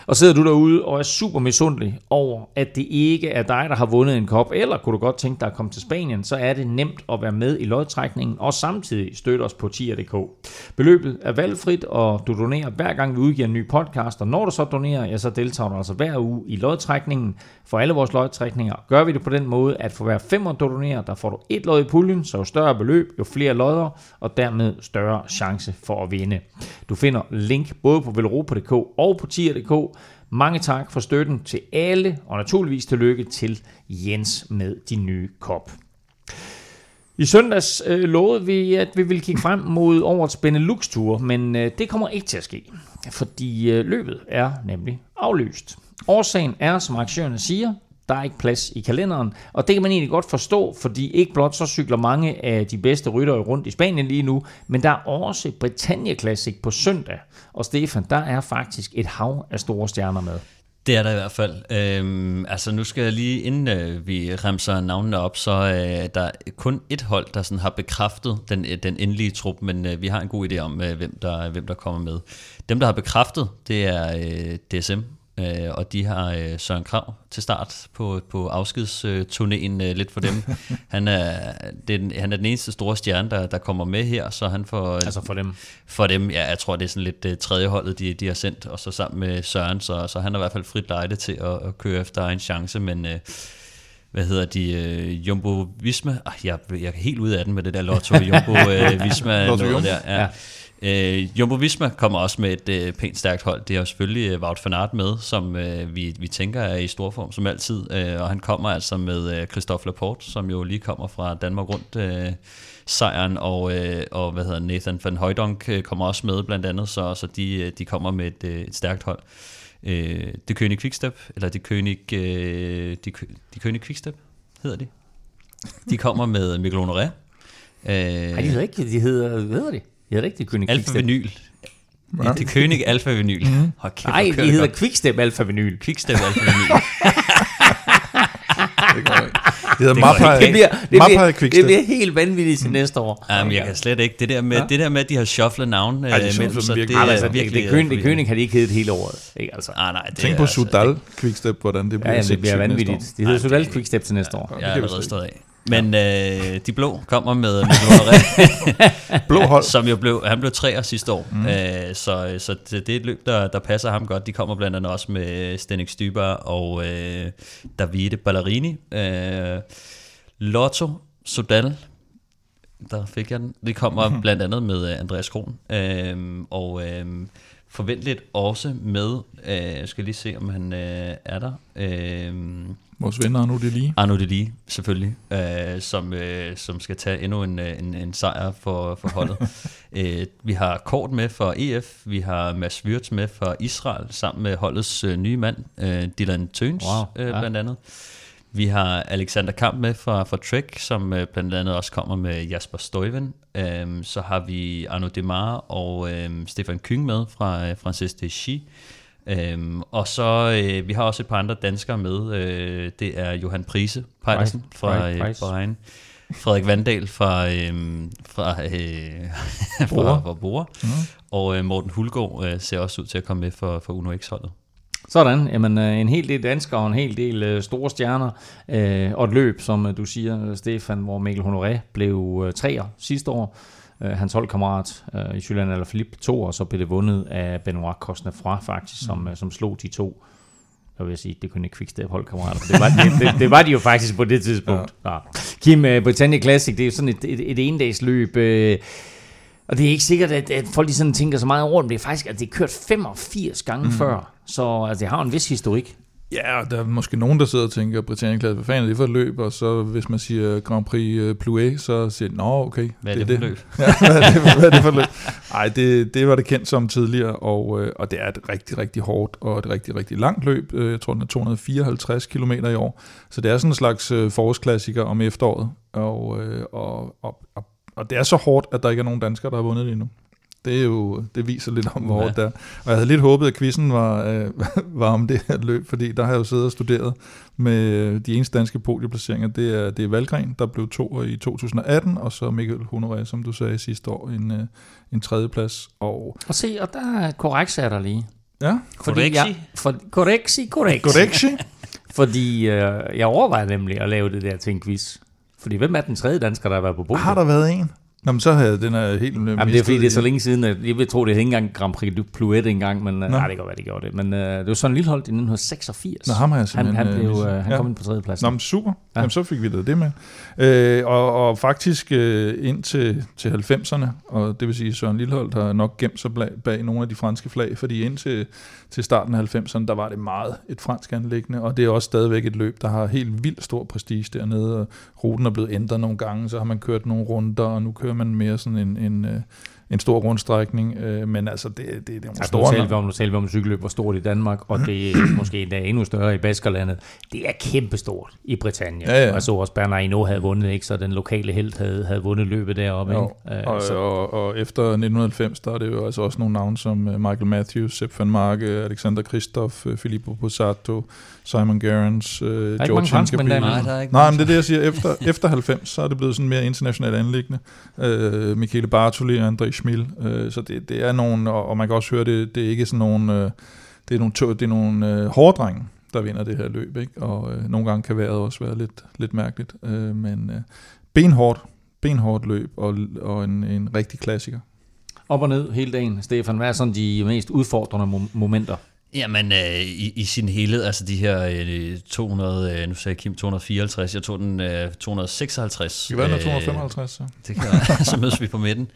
Og sidder du derude og er super misundelig over, at det ikke ikke er dig, der har vundet en kop, eller kunne du godt tænke dig at komme til Spanien, så er det nemt at være med i lodtrækningen og samtidig støtte os på tier.dk. Beløbet er valgfrit, og du donerer hver gang vi udgiver en ny podcast, og når du så donerer, ja, så deltager du altså hver uge i lodtrækningen. For alle vores lodtrækninger gør vi det på den måde, at for hver femmer du donerer, der får du et lod i puljen, så jo større beløb, jo flere lodder, og dermed større chance for at vinde. Du finder link både på velropa.dk og på tier.dk, mange tak for støtten til alle, og naturligvis tillykke til Jens med de nye kop. I søndags øh, lovede vi, at vi ville kigge frem mod årets Benelux-tur, men øh, det kommer ikke til at ske, fordi øh, løbet er nemlig aflyst. Årsagen er, som arrangørerne siger, der er ikke plads i kalenderen, og det kan man egentlig godt forstå, fordi ikke blot så cykler mange af de bedste ryttere rundt i Spanien lige nu, men der er også Britannia Classic på søndag. Og Stefan, der er faktisk et hav af store stjerner med. Det er der i hvert fald. Øhm, altså nu skal jeg lige, inden øh, vi remser navnene op, så øh, der er kun et hold, der sådan har bekræftet den, øh, den endelige trup, men øh, vi har en god idé om, øh, hvem, der, hvem der kommer med. Dem, der har bekræftet, det er øh, DSM, øh, og de har øh, Søren Krav til start på, på afskedsturnéen øh, lidt for dem. han, er, den, han er den eneste store stjerne, der, der kommer med her, så han får... Altså for dem. For dem, ja, jeg tror, det er sådan lidt uh, tredje holdet, de, de har sendt, og så sammen med Søren, så, så han er i hvert fald frit lejde til at, at køre efter en chance, men... Uh, hvad hedder de, uh, Jumbo Visma, ah, jeg, jeg er helt ude af den med det der Lotto Jumbo uh, Visma Lotto Jumbo. der. Ja. Ja. Øh, Jumbo Visma kommer også med et øh, pænt stærkt hold. Det er jo selvfølgelig øh, Wout van Aert med, som øh, vi, vi tænker er i stor form som altid. Øh, og han kommer altså med øh, Christophe Laporte, som jo lige kommer fra Danmark rundt øh, sejren, og, øh, og hvad hedder Nathan van Højdonk øh, kommer også med blandt andet, så, så de, øh, de kommer med et, øh, et stærkt hold. Øh, det König Quickstep, eller det König, øh, de, de König Quickstep hedder de. De kommer med Mikkel Honoré. Øh, Nej, de hedder ikke, de hedder, hvad hedder de? De hedder ikke, de König Alfa. Vinyl. Ja. Det König Alfa Vinyl. Mm. Hold kæft, Nej, det hedder godt. Quickstep Alpha Vinyl. Quickstep Alfa Vinyl. Det går ikke. Det hedder Det Mapai, Det bliver, det, bliver, det bliver helt vanvittigt til næste år. Jamen, jeg kan slet ikke. Det der med, det der med at de har shufflet navn øh, Ej, de shuffler mellem sig, virkelig. det er altså, det, virkelig... det, det, øh, det König har de ikke heddet hele året. Ikke, altså. Ah, nej, det Tænk er på altså- Sudal Quickstep, hvordan det bliver Ja, ja, det bliver vanvittigt. år. De hedder Sudal det- Quickstep til næste år. Jeg det er allerede stået af. Men øh, de blå kommer med Honoré, Blå hold. som jo blev, han blev træer sidste år. Mm. Øh, så, så det, det er et løb, der, der passer ham godt. De kommer blandt andet også med Stenik Styber og øh, Davide Ballerini. Øh, Lotto Sodal, der fik jeg den. Det kommer blandt andet med øh, Andreas Kron. Øh, og øh, forventeligt også med, øh, skal lige se, om han øh, er der. Øh, Vores venner nu det lige. Arno Deli, selvfølgelig, øh, som, øh, som skal tage endnu en, øh, en, en sejr for, for holdet. øh, vi har Kort med for EF, vi har Mads Wirtz med for Israel, sammen med holdets øh, nye mand, øh, Dylan Tøns, Wow, øh, ja. blandt andet. Vi har Alexander Kamp med fra, fra Trek, som øh, blandt andet også kommer med Jasper Stuyven. Øhm, så har vi Arno Demar og øhm, Stefan Kyng med fra øh, Francis Deschy. Øhm, og så øh, vi har også et par andre danskere med. Øh, det er Johan Prise Pejlersen Price, fra øh. Bahrain. Frederik Vandal fra, øh, fra, øh, fra, fra Bore. Mm. Og øh, Morten Hulgaard øh, ser også ud til at komme med for, for Uno X-holdet. Sådan, jamen øh, en hel del danskere og en hel del øh, store stjerner, øh, og et løb, som øh, du siger, Stefan, hvor Mikkel Honoré blev treer sidste år. Øh, hans holdkammerat øh, i Jylland eller Philippe to, og så blev det vundet af Benoit Cosnefra faktisk, som, øh, som slog de to. Jeg vil sige, det kunne ikke Quickstep holdkammerater. Det var, det, det, det var de jo faktisk på det tidspunkt. Ja. Kim, uh, Britannia Classic, det er jo sådan et, et, et endagsløb, øh, og det er ikke sikkert, at, at folk de sådan tænker så meget over, men det er faktisk, at det er kørt 85 gange mm. før, så altså, det har en vis historik. Ja, og der er måske nogen, der sidder og tænker, Britannia hvad fanden er det for et løb? Og så hvis man siger Grand Prix øh, Plouet, så siger de, nå okay. Hvad er det, det for et løb? ja, hvad, er det, hvad er det for løb? Ej, det, det var det kendt som tidligere, og, øh, og det er et rigtig, rigtig hårdt og et rigtig, rigtig langt løb. Øh, Jeg tror, den er 254 km i år. Så det er sådan en slags forårsklassiker om efteråret. Og, og, og, og, og det er så hårdt, at der ikke er nogen danskere, der har vundet det endnu. Det, er jo, det viser lidt om, hvor Ja. hårdt det er. Og jeg havde lidt håbet, at quizzen var, øh, var om det her løb, fordi der har jeg jo siddet og studeret med de eneste danske podieplaceringer. Det er, det er Valgren, der blev to i 2018, og så Mikkel Honoré, som du sagde sidste år, en, øh, en tredjeplads. Og Og se, og der er korrekt er der lige. ja, Fordi jeg, for, korreksi, korreksi. Korreksi. Fordi øh, jeg overvejer nemlig at lave det der til en quiz. Fordi hvem er den tredje dansker, der har været på podiet? har der været en? Nå, men så har jeg den er helt Jamen, det er fordi, det er så længe siden, at jeg vil tro, det er ikke engang Grand Prix du Plouet engang, men øh, nej, det kan godt være, de gjorde det. Men øh, det var sådan en lille hold i 1986. Nå, ham har jeg han, simpelthen, han, blev, øh, øh, han ja. kom ind på tredje plads. Nå, men super. Ja. Ja. Jamen, så fik vi da det med. Øh, og, og faktisk øh, ind til, til 90'erne, og det vil sige, Søren Lilleholdt har nok gemt sig bag, bag nogle af de franske flag, fordi ind til, starten af 90'erne, der var det meget et fransk anlæggende, og det er også stadigvæk et løb, der har helt vildt stor prestige dernede, og ruten er blevet ændret nogle gange, så har man kørt nogle runder, og nu kører man mere sådan en, en, øh, en stor rundstrækning, øh, men altså det, det, det er nogle Altså, store... nu taler vi om, nu taler vi om cykelløb, hvor stort i Danmark, og det er måske endda endnu større i Baskerlandet. Det er kæmpestort i Britannien. Ja, ja. Og så også Bernard Hinault havde vundet, ikke? så den lokale held havde, havde vundet løbet deroppe. Jo, Ikke? Øh, og, så, og, og efter 1990, der er det jo altså også nogle navne som øh, Michael Matthews, Sepp van Marke, Alexander Kristoff, øh, Filippo Pozzato, Simon Gerrans, øh, George Hincapie. der. Nej, der er ikke Nej, nogen- men det er det, jeg siger. Efter, efter 90, så er det blevet sådan mere internationalt anlæggende. Øh, Michele Bartoli og André Schmil. Øh, så det, det er nogle, og, og man kan også høre, det, det er ikke sådan nogle, øh, det er nogle, det er nogle øh, hårdrenge, der vinder det her løb. Ikke? Og øh, nogle gange kan vejret også være lidt, lidt mærkeligt. Øh, men øh, benhårdt, benhårdt løb og, og en, en rigtig klassiker. op og ned hele dagen. Stefan, hvad er sådan de mest udfordrende mom- momenter? Jamen, øh, i, i sin helhed, altså de her øh, 200, øh, nu sagde Kim 254, jeg tog den øh, 256. Det være, den øh, 255, så. Det kan så mødes vi på midten.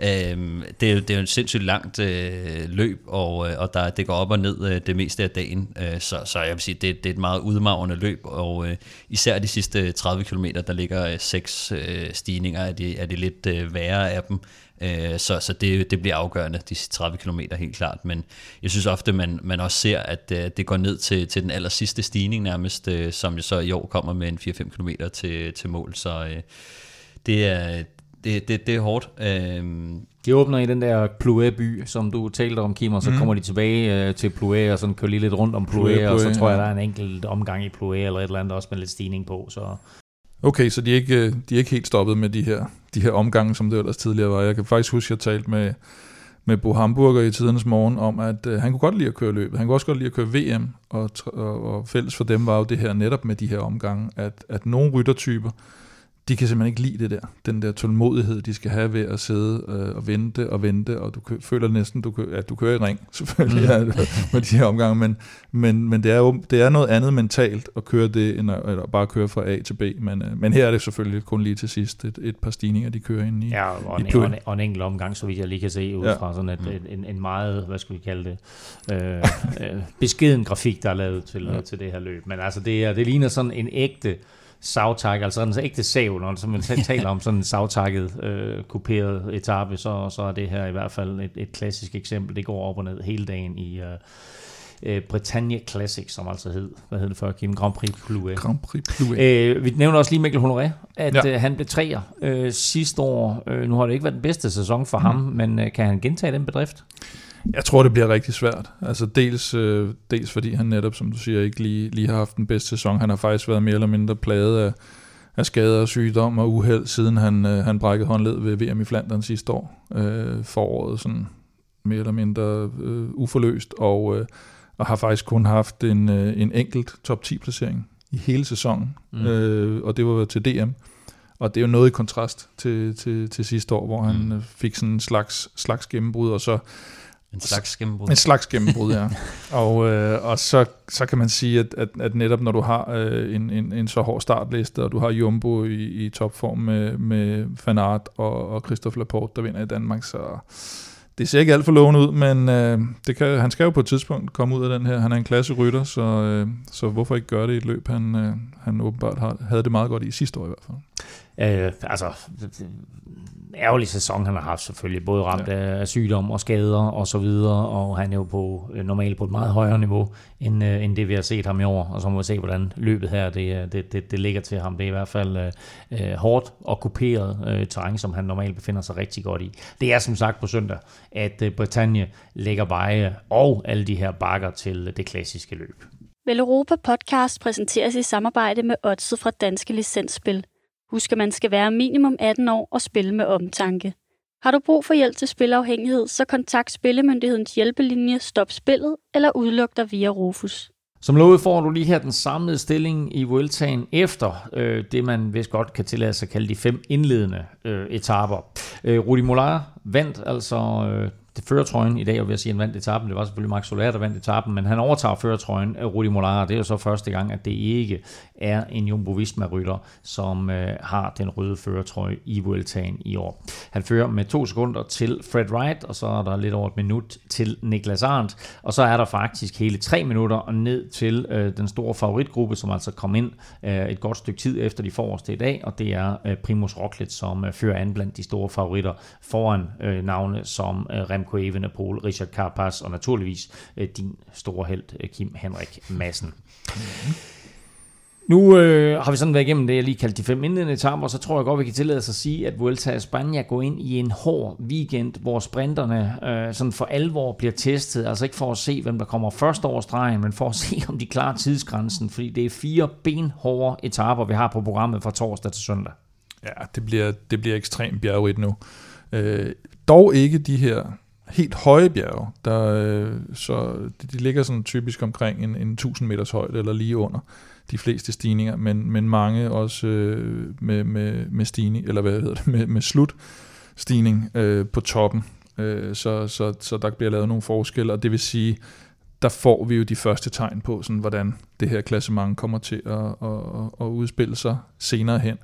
Øhm, det, er det er jo en sindssygt langt øh, løb, og, øh, og der, det går op og ned øh, det meste af dagen. Øh, så, så jeg vil sige, det, det er et meget udmagrende løb, og øh, især de sidste 30 km, der ligger øh, seks øh, stigninger, er de, er de lidt øh, værre af dem. Øh, så så det, det bliver afgørende, de sidste 30 km helt klart. Men jeg synes ofte, man, man også ser, at øh, det går ned til, til den aller sidste stigning nærmest, øh, som jo så i år kommer med en 4-5 km til, til mål. Så øh, det er, det, det, det er hårdt. Øhm, De åbner i den der Plouet-by, som du talte om, Kim, og så mm. kommer de tilbage øh, til Plouet, og sådan kører lige lidt rundt om Plouet, Plouet, og så Plouet, tror jeg, der er en enkelt omgang i Plouet, eller et eller andet også med lidt stigning på. Så Okay, så de er, ikke, øh, de er ikke helt stoppet med de her, de her omgange, som det ellers tidligere var. Jeg kan faktisk huske, at jeg talte med, med Bo Hamburger i tidernes morgen om, at øh, han kunne godt lide at køre løbet. Han kunne også godt lide at køre VM, og, og, og fælles for dem var jo det her netop med de her omgange, at, at nogle ryttertyper, de kan simpelthen ikke lide det der. Den der tålmodighed, de skal have ved at sidde øh, og vente og vente, og du kø- føler næsten, du kø- at du kører i ring, selvfølgelig, ja, med de her omgange, men, men, men det, er jo, det er noget andet mentalt at køre det, end at, eller bare køre fra A til B, men, øh, men her er det selvfølgelig kun lige til sidst et, et par stigninger, de kører ind i. ja, og en, og, en, og en enkelt omgang, så vidt jeg lige kan se, ud Ja. fra sådan et, et, en, en meget, hvad skal vi kalde det, øh, øh, beskeden grafik, der er lavet til, ja. til det her løb. Men altså, det, er, det ligner sådan en ægte savtak, altså en ægte sav, når som man taler om sådan en savtakket, øh, kuperet etape, så, så er det her i hvert fald et, et klassisk eksempel. Det går op og ned hele dagen i øh, øh, Bretagne Classic, som altså hed, hvad hed det før, Kim? Grand Prix Plouet. Grand Prix Plouet. Øh, vi nævner også lige Mikkel Honoré, at Ja. ja. øh, han blev treer øh, sidste år. Øh, nu har det ikke været den bedste sæson for mm. ham, men øh, kan han gentage den bedrift? Jeg tror, det bliver rigtig svært. Altså dels, øh, dels fordi han netop, som du siger, ikke lige, lige har haft den bedste sæson. Han har faktisk været mere eller mindre plaget af, af skader og sygdom og uheld, siden han, øh, han brækkede håndled ved VM i Flandern sidste år. Øh, foråret sådan mere eller mindre øh, uforløst, og, øh, og har faktisk kun haft en, øh, en enkelt top 10 placering i hele sæsonen, mm. Mm. øh, og det var til DM. Og det er jo noget i kontrast til, til, til sidste år, hvor han Mm. øh, fik sådan en slags, slags gennembrud, og så en slags gennembrud. en slags gennembrud, ja. og øh, og så, så kan man sige, at, at, at netop når du har øh, en, en, en så hård startliste, og du har Jumbo i, i topform med, med Van Aert og, og Christophe Laporte, der vinder i Danmark, så det ser ikke alt for lovende ud, men øh, det kan, han skal jo på et tidspunkt komme ud af den her. Han er en klasse rytter, så, øh, så hvorfor ikke gøre det i et løb, han, øh, han åbenbart har, havde det meget godt i sidste år i hvert fald. Øh, altså, ærgerlig sæson han har haft selvfølgelig, både ramt ja. af sygdom og skader og så videre, og han er jo på, øh, normalt på et meget højere niveau, end, øh, end det vi har set ham i år, og så må vi se, hvordan løbet her, det, øh, det, det, det ligger til ham. Det er i hvert fald øh, øh, hårdt og kuperet øh, terræn, som han normalt befinder sig rigtig godt i. Det er som sagt på søndag, at øh, Bretagne lægger veje og alle de her bakker til det klassiske løb. Vel Europa podcast præsenteres i samarbejde med Odset fra Danske Licensspil. Husk, at man skal være minimum 18 år og spille med omtanke. Har du brug for hjælp til spilafhængighed, så kontakt Spillemyndighedens hjælpelinje Stop Spillet eller udluk dig via Rufus. Som lovet får du lige her den samlede stilling i Vueltaen efter øh, det, man vist godt kan tillade sig at kalde de fem indledende øh, etaper. Øh, Rudi Molar vandt altså øh, førertrøjen i dag, og vil jeg sige, han vandt etappen. Det var selvfølgelig Max Soler, der vandt etappen, men han overtager førertrøjen af Rudi Molara. Det er jo så første gang, at det ikke er en Jumbo Visma-rytter, som øh, har den røde førertrøje i Vueltaen i år. Han fører med to sekunder til Fred Wright, og så er der lidt over et minut til Niklas Arndt, og så er der faktisk hele tre minutter og ned til øh, den store favoritgruppe, som altså kom ind øh, et godt stykke tid efter de forreste i dag, og det er øh, Primus Roglic, som øh, fører an blandt de store favoritter foran øh, navne som øh, Remco Evenepoel, Richard Carpas og naturligvis øh, din store held øh, Kim Henrik Madsen. Nu øh, har vi sådan været igennem det, jeg lige kaldte de fem indledende etaper, og så tror jeg godt, vi kan tillade os at sige, at Vuelta a España går ind i en hård weekend, hvor sprinterne øh, sådan for alvor bliver testet. Altså ikke for at se, hvem der kommer først over stregen, men for at se, om de klarer tidsgrænsen, fordi det er fire benhårde etaper, vi har på programmet fra torsdag til søndag. Ja, det bliver, det bliver ekstremt bjergrigt nu. Øh, dog ikke de her helt høje bjerge, der, øh, så de, ligger sådan typisk omkring en, en 1000 meters højde eller lige under de fleste stigninger, men, men mange også øh, med, med, med stigning, eller hvad hedder det, med, med slut stigning øh, på toppen. Øh, så, så, så der bliver lavet nogle forskelle, og det vil sige, der får vi jo de første tegn på, sådan, hvordan det her klassement kommer til at, at, at udspille sig senere hen.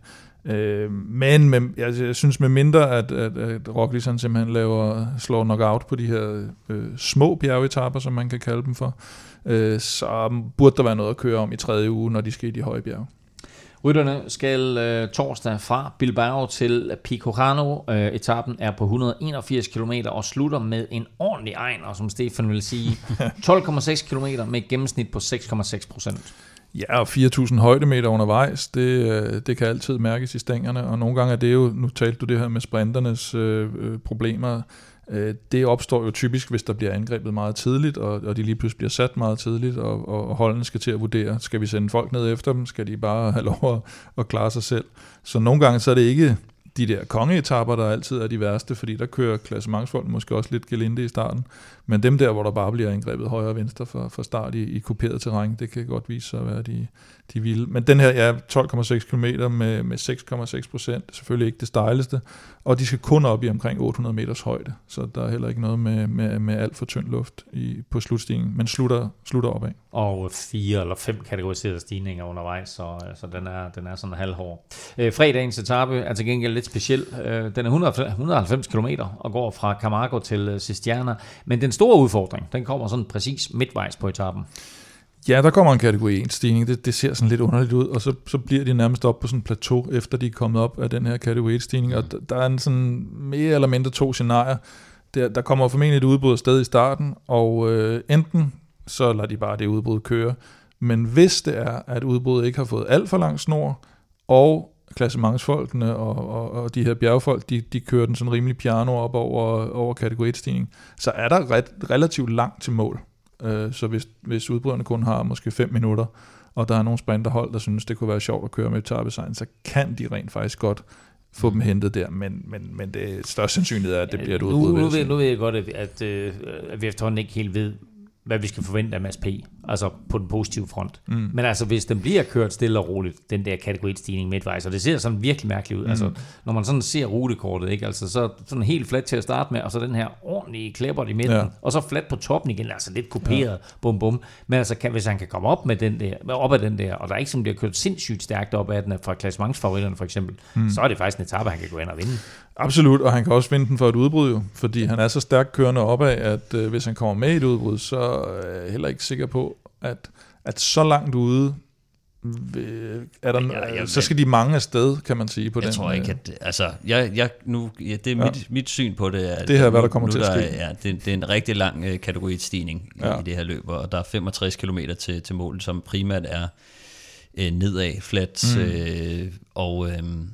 Øh, men med, jeg, jeg synes med mindre, at, at, at Roglic han simpelthen laver, slår knockout på de her øh, små bjergetapper, som man kan kalde dem for, øh, så burde der være noget at køre om i tredje uge, når de skal i de høje bjerge. Rytterne skal øh, torsdag fra Bilbao til Picojano. Øh, etappen er på 181 km og slutter med en ordentlig og som Stefan vil sige, 12,6 km med et gennemsnit på 6,6 procent. Ja, og 4.000 højdemeter undervejs, det, øh, det kan altid mærkes i stængerne, og nogle gange er det jo, nu talte du det her med sprinternes øh, øh, problemer, øh, det opstår jo typisk, hvis der bliver angrebet meget tidligt, og, og de lige pludselig bliver sat meget tidligt, og, og holdene skal til at vurdere, skal vi sende folk ned efter dem, skal de bare have lov at, at klare sig selv. Så nogle gange så er det ikke de der kongeetapper, der altid er de værste, fordi der kører klassementsfolk måske også lidt gelinde i starten. Men dem der, hvor der bare bliver angrebet højre og venstre for, for start i, i kuperet terræn, det kan godt vise sig at være de, de vilde. Men den her er ja, 12,6 km med, med 6,6 procent, selvfølgelig ikke det stejleste, og de skal kun op i omkring 800 meters højde, så der er heller ikke noget med, med, med alt for tynd luft i, på slutstigningen, men slutter, slutter opad. Og fire eller fem kategoriserede stigninger undervejs, så, så den, er, den er sådan halvhård. Øh, fredagens etape er til gengæld lidt speciel. Øh, den er 100, 190 km og går fra Camargo til Sistiana, Cisterna, men den store udfordring, den kommer sådan præcis midtvejs på etappen. Ja, der kommer en kategori 1-stigning. Det, det ser sådan lidt underligt ud, og så, så bliver de nærmest op på sådan en plateau, efter de er kommet op af den her kategori 1-stigning. Og der er en sådan mere eller mindre to scenarier. Der, der kommer formentlig et udbrud sted i starten, og øh, enten så lader de bare det udbrud køre. Men hvis det er, at udbruddet ikke har fået alt for lang snor, og klassementsfolkene og, og, og de her bjergfolk, de, de kører den sådan rimelig piano op over, over kategori 1-stigning, så er der ret, relativt langt til mål. Øh, så hvis, hvis udbryderne kun har måske 5 minutter, og der er nogle sprinterhold, der synes, det kunne være sjovt at køre med etappesejren, så kan de rent faktisk godt få dem hentet der, men, men, men det største sandsynlighed er, at det bliver et udbrud. Nu, nu, ved, nu ved jeg godt, at, at, øh, at vi efterhånden ikke helt ved, hvad vi skal forvente af MSP, altså på den positive front. Mm. Men altså, hvis den bliver kørt stille og roligt, den der kategori stigning midtvejs, og det ser sådan virkelig mærkeligt ud. Mm. Altså, når man sådan ser rutekortet, ikke? Altså, så sådan helt fladt til at starte med, og så den her ordentlige klæber i midten, ja. og så fladt på toppen igen, altså lidt kuperet, ja. bum bum. Men altså, kan, hvis han kan komme op med den der, op af den der, og der er ikke som bliver kørt sindssygt stærkt op af den fra klassementsfavoritterne for eksempel, mm. så er det faktisk en etape, han kan gå ind og vinde. Absolut, og han kan også vinde den for et udbrud jo, fordi han er så stærkt kørende opad, at øh, hvis han kommer med i et udbrud, så er jeg heller ikke sikker på, at, at så langt ude er der, ja, ja, så skal de mange afsted, kan man sige. På jeg den, tror ikke, at... Altså, jeg, jeg, nu, ja, det er ja. mit, mit syn på det. Er, det her, hvad der kommer nu, til at ske. Ja, det, det er en rigtig lang uh, kategoristigning ja. i det her løb, og der er 65 km til, til mål, som primært er uh, nedad, flat, mm. uh, og... Um,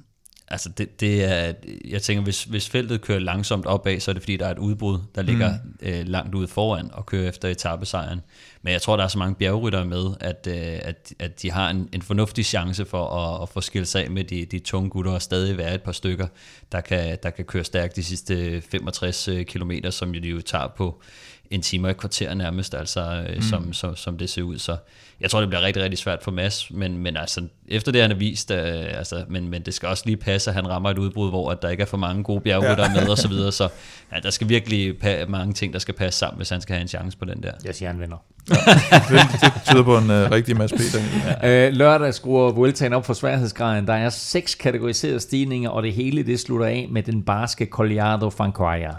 Altså det, det er, jeg tænker, hvis, hvis feltet kører langsomt opad, så er det fordi, der er et udbrud, der ligger mm. øh, langt ude foran og kører efter etappesejren. Men jeg tror, der er så mange bjergryttere med, at, øh, at, at de har en, en fornuftig chance for at, at få skilt sig af med de, de tunge gutter og stadig være et par stykker, der kan, der kan køre stærkt de sidste 65 øh, km, som de jo tager på en time og et kvarter nærmest, altså, mm. som, som, som det ser ud. Så jeg tror, det bliver rigtig, rigtig svært for Mads, men, men altså, efter det, han har vist, øh, altså, men, men det skal også lige passe, at han rammer et udbrud, hvor at der ikke er for mange gode bjergrytter ja. med og så videre, så ja, der skal virkelig pa- mange ting, der skal passe sammen, hvis han skal have en chance på den der. Jeg siger, han vinder. Ja, det, tyder på en uh, rigtig masse Peter. Ja. Øh, lørdag skruer Vueltaen op for sværhedsgraden. Der er seks kategoriserede stigninger, og det hele det slutter af med den barske Colliado Francoia.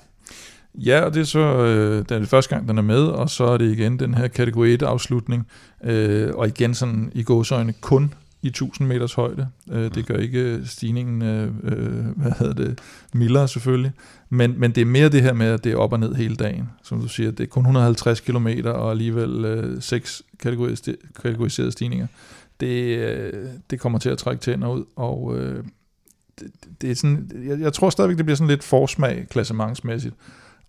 Ja, og det er så øh, er det første gang, den er med, og så er det igen den her kategori 1-afslutning, øh, og igen sådan i gåsøjne kun i 1000 meters højde. Øh, det gør ikke stigningen, øh, øh, hvad hedder det, mildere selvfølgelig, men, men det er mere det her med, at det er op og ned hele dagen. Som du siger, det er kun 150 km og alligevel øh, seks kategoriserede stigninger. Det, øh, det kommer til at trække tænder ud, og øh, det, det er sådan, jeg, jeg tror stadigvæk, det bliver sådan lidt forsmag klassementsmæssigt.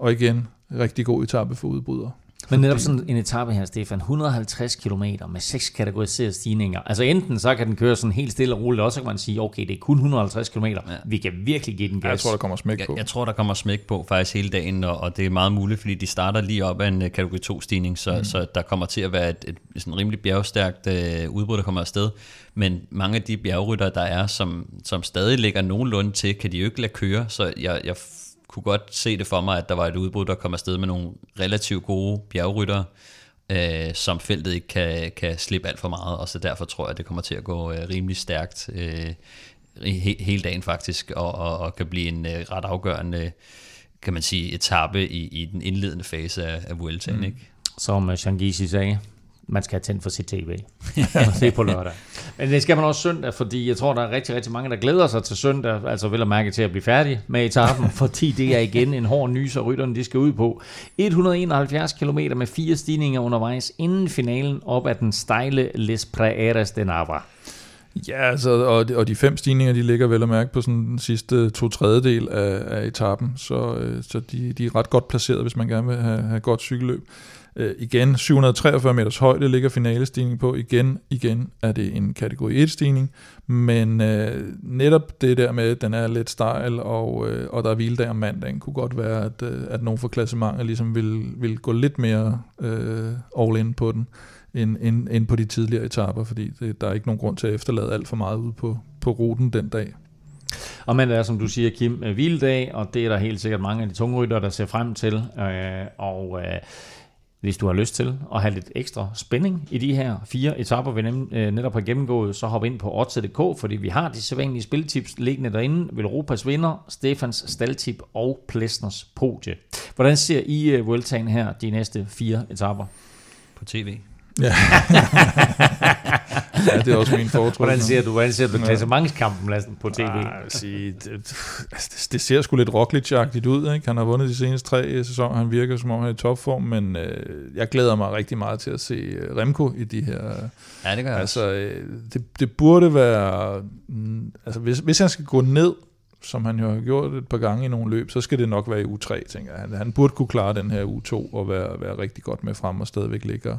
Og igen, rigtig god etape for udbrydere. Men netop sådan en etape her, Stefan, 150 km med seks kategoriserede stigninger. Altså enten så kan den køre sådan helt stille og roligt, og så kan man sige, okay, det er kun 150 km. Ja. Vi kan virkelig give den gas. Jeg tror, der kommer smæk på. Jeg, jeg tror, der kommer smæk på faktisk hele dagen, og, og det er meget muligt, fordi de starter lige op af en uh, kategori 2-stigning, så, mm. så der kommer til at være et, et, et sådan rimelig bjergstærkt uh, udbrud, der kommer afsted. Men mange af de bjergrytter, der er, som, som stadig ligger nogenlunde til, kan de jo ikke lade køre, så jeg, jeg kunne godt se det for mig, at der var et udbrud, der kom afsted med nogle relativt gode bjergryttere, øh, som feltet ikke kan, kan slippe alt for meget, og så derfor tror jeg, at det kommer til at gå øh, rimelig stærkt øh, he, hele dagen faktisk, og, og, og kan blive en øh, ret afgørende kan man sige, etape i, i den indledende fase af, af Vueltaen, mm. ikke? Som uh, Shangisi sagde, man skal have tændt for sit tv og se på lørdag. Men det skal man også søndag, fordi jeg tror, der er rigtig, rigtig mange, der glæder sig til søndag, altså vil at mærke til at blive færdig med etappen, fordi det er igen en hård nys, og rytterne de skal ud på. 171 km med fire stigninger undervejs inden finalen op ad den stejle Les Praeres de Nava. Ja, altså, og, de, og de fem stigninger, de ligger vel at mærke på sådan den sidste to tredjedel af, af etappen, så, øh, så de, de er ret godt placeret, hvis man gerne vil have, have godt cykelløb. Øh, igen, 743 meters højde ligger finalestigningen på. Igen, igen er det en kategori 1-stigning, men øh, netop det der med, at den er lidt stejl, og, øh, og der er hviledag om mandagen, kunne godt være, at, øh, at nogen fra klassementet ligesom vil, vil gå lidt mere øh, all in på den, end, end, end på de tidligere etaper, fordi det, der er ikke nogen grund til at efterlade alt for meget ud på, på ruten den dag. Og men det er, som du siger, Kim, hviledag, og det er der helt sikkert mange af de tunge rytter, der ser frem til. Øh, og øh, hvis du har lyst til at have lidt ekstra spænding i de her fire etapper, vi øh, netop har gennemgået, så hop ind på odds.dk, fordi vi har de sædvanlige spiltips liggende derinde. Velropas vinder, Stefans staldtip og Plesners podie. Hvordan ser I uh, Vueltaen her de næste fire etapper? På tv. Ja. ja, det er også min foretrukne. Hvordan ser du, hvordan ser du klassementskampen Lassen, på tv? Ja, sige, det, det, det, ser sgu lidt Roglic-agtigt ud. Ikke? Han har vundet de seneste tre sæsoner. Han virker som om han er i topform, men øh, jeg glæder mig rigtig meget til at se øh, Remco i de her... Ja, det gør jeg altså, øh, det, det burde være... Mm, altså, hvis, hvis han skal gå ned som han jo har gjort et par gange i nogle løb, så skal det nok være i U3, tænker jeg. Han, han burde kunne klare den her U2 og være, være rigtig godt med frem og stadigvæk ligge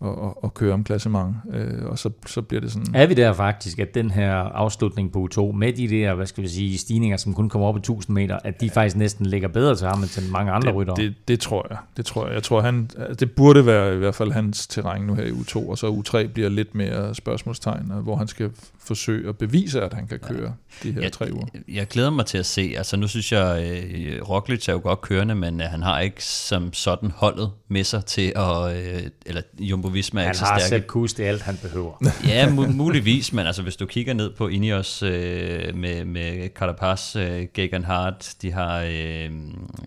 og, og, og køre om klassement, øh, og så, så bliver det sådan... Er vi der faktisk, at den her afslutning på U2, med de der, hvad skal vi sige, stigninger, som kun kommer op i 1000 meter, at de ja. faktisk næsten ligger bedre til ham end til mange andre det, ryttere? Det, det, tror jeg. Det tror jeg. Jeg tror, han, det burde være i hvert fald hans terræn nu her i U2, og så U3 bliver lidt mere spørgsmålstegn, hvor han skal forsøge at bevise, at han kan køre ja. de her jeg, tre uger. Jeg, glæder mig til at se. Altså nu synes jeg, øh, Roglic er jo godt kørende, men øh, han har ikke som sådan holdet med sig til at, øh, eller Jumbo Visma er han ikke så har stærke. selv kus, det er alt, han behøver. ja, mu- muligvis, men altså hvis du kigger ned på Ineos øh, med, med Carapaz, øh, Gegan Hart, de har øh,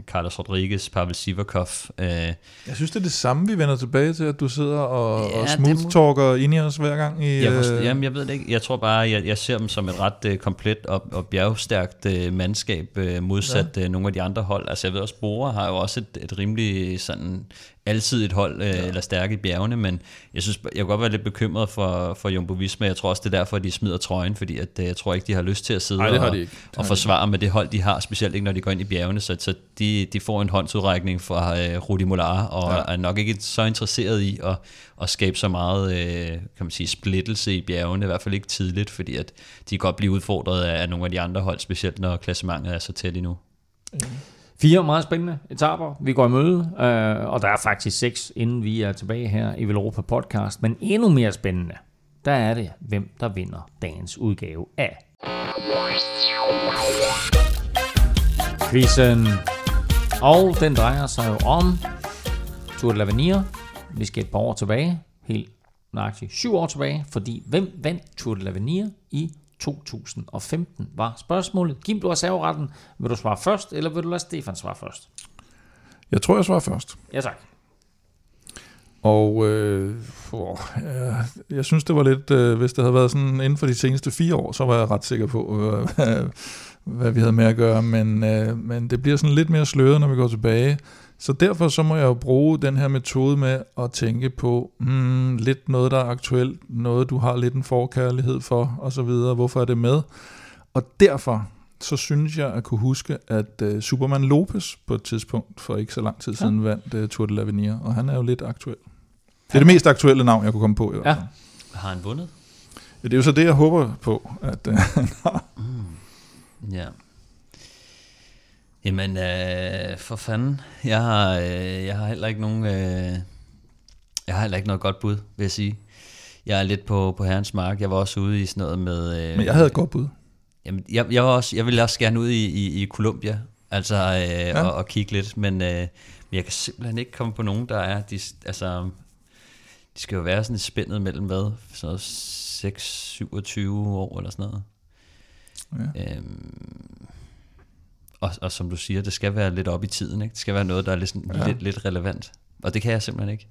Carlos Rodriguez, Pavel Sivakov. Øh. Jeg synes, det er det samme, vi vender tilbage til, at du sidder og, ja, og smooth-talker Ineos hver gang. I, jeg, forstår, øh... jamen, jeg ved det ikke. Jeg tror bare, jeg, jeg ser dem som et ret øh, komplet og, og bjergstærkt øh, mandskab, øh, modsat ja. øh, nogle af de andre hold. Altså jeg ved også, Bora har jo også et, et rimelig sådan altid et hold øh, ja. eller stærke i bjergene, men jeg synes, jeg kan godt være lidt bekymret for, for Jumbo Visma. Jeg tror også, det er derfor, at de smider trøjen, fordi at, øh, jeg tror ikke, de har lyst til at sidde Ej, og, de og forsvare med det hold, de har, specielt ikke, når de går ind i bjergene, så, så de, de får en håndsudrækning fra øh, Rudi Molar, og ja. er nok ikke så interesseret i at, at skabe så meget øh, kan man sige, splittelse i bjergene, i hvert fald ikke tidligt, fordi at de kan godt blive udfordret af nogle af de andre hold, specielt når klassementet er så tæt endnu. Mm. Fire meget spændende etaper, vi går i møde, øh, og der er faktisk seks, inden vi er tilbage her i Velropa Podcast. Men endnu mere spændende, der er det, hvem der vinder dagens udgave af quizzen. Og den drejer sig jo om Tour de l'Avenir. Vi skal et par år tilbage, helt nøjagtigt syv år tilbage, fordi hvem vandt Tour de l'Avenir i 2015 var spørgsmålet. Kim, du har serveretten. Vil du svare først, eller vil du lade Stefan svare først? Jeg tror, jeg svarer først. Ja, tak. Og øh, for, jeg, jeg synes, det var lidt, øh, hvis det havde været sådan inden for de seneste fire år, så var jeg ret sikker på, øh, hvad, hvad vi havde med at gøre. Men, øh, men det bliver sådan lidt mere sløret, når vi går tilbage. Så derfor så må jeg jo bruge den her metode med at tænke på hmm, lidt noget, der er aktuelt, noget du har lidt en forkærlighed for, og så videre. Hvorfor er det med? Og derfor så synes jeg at kunne huske, at uh, Superman Lopez på et tidspunkt for ikke så lang tid siden ja. vandt uh, Tour de l'Avenir, og han er jo lidt aktuel. Det er det mest aktuelle navn, jeg kunne komme på i hvert Ja. fald. Har han vundet? Ja. Det er jo så det, jeg håber på, at uh, han har. Ja. Jamen, øh, for fanden. Jeg har, øh, jeg har heller ikke nogen... Øh, jeg har heller ikke noget godt bud, vil jeg sige. Jeg er lidt på, på herrens mark. Jeg var også ude i sådan noget med... Øh, Men jeg havde et godt bud. Jamen, jeg, jeg, var også, jeg ville også gerne ud i, i, i Colombia, altså øh, ja. og, og kigge lidt, men, øh, men jeg kan simpelthen ikke komme på nogen, der er, de, altså, de skal jo være sådan et spændet mellem hvad, sådan noget 6, 27 år eller sådan noget. Ja. Øhm, og, og som du siger, det skal være lidt op i tiden, ikke? det skal være noget, der er lidt, Ja. lidt, lidt relevant, og det kan jeg simpelthen ikke.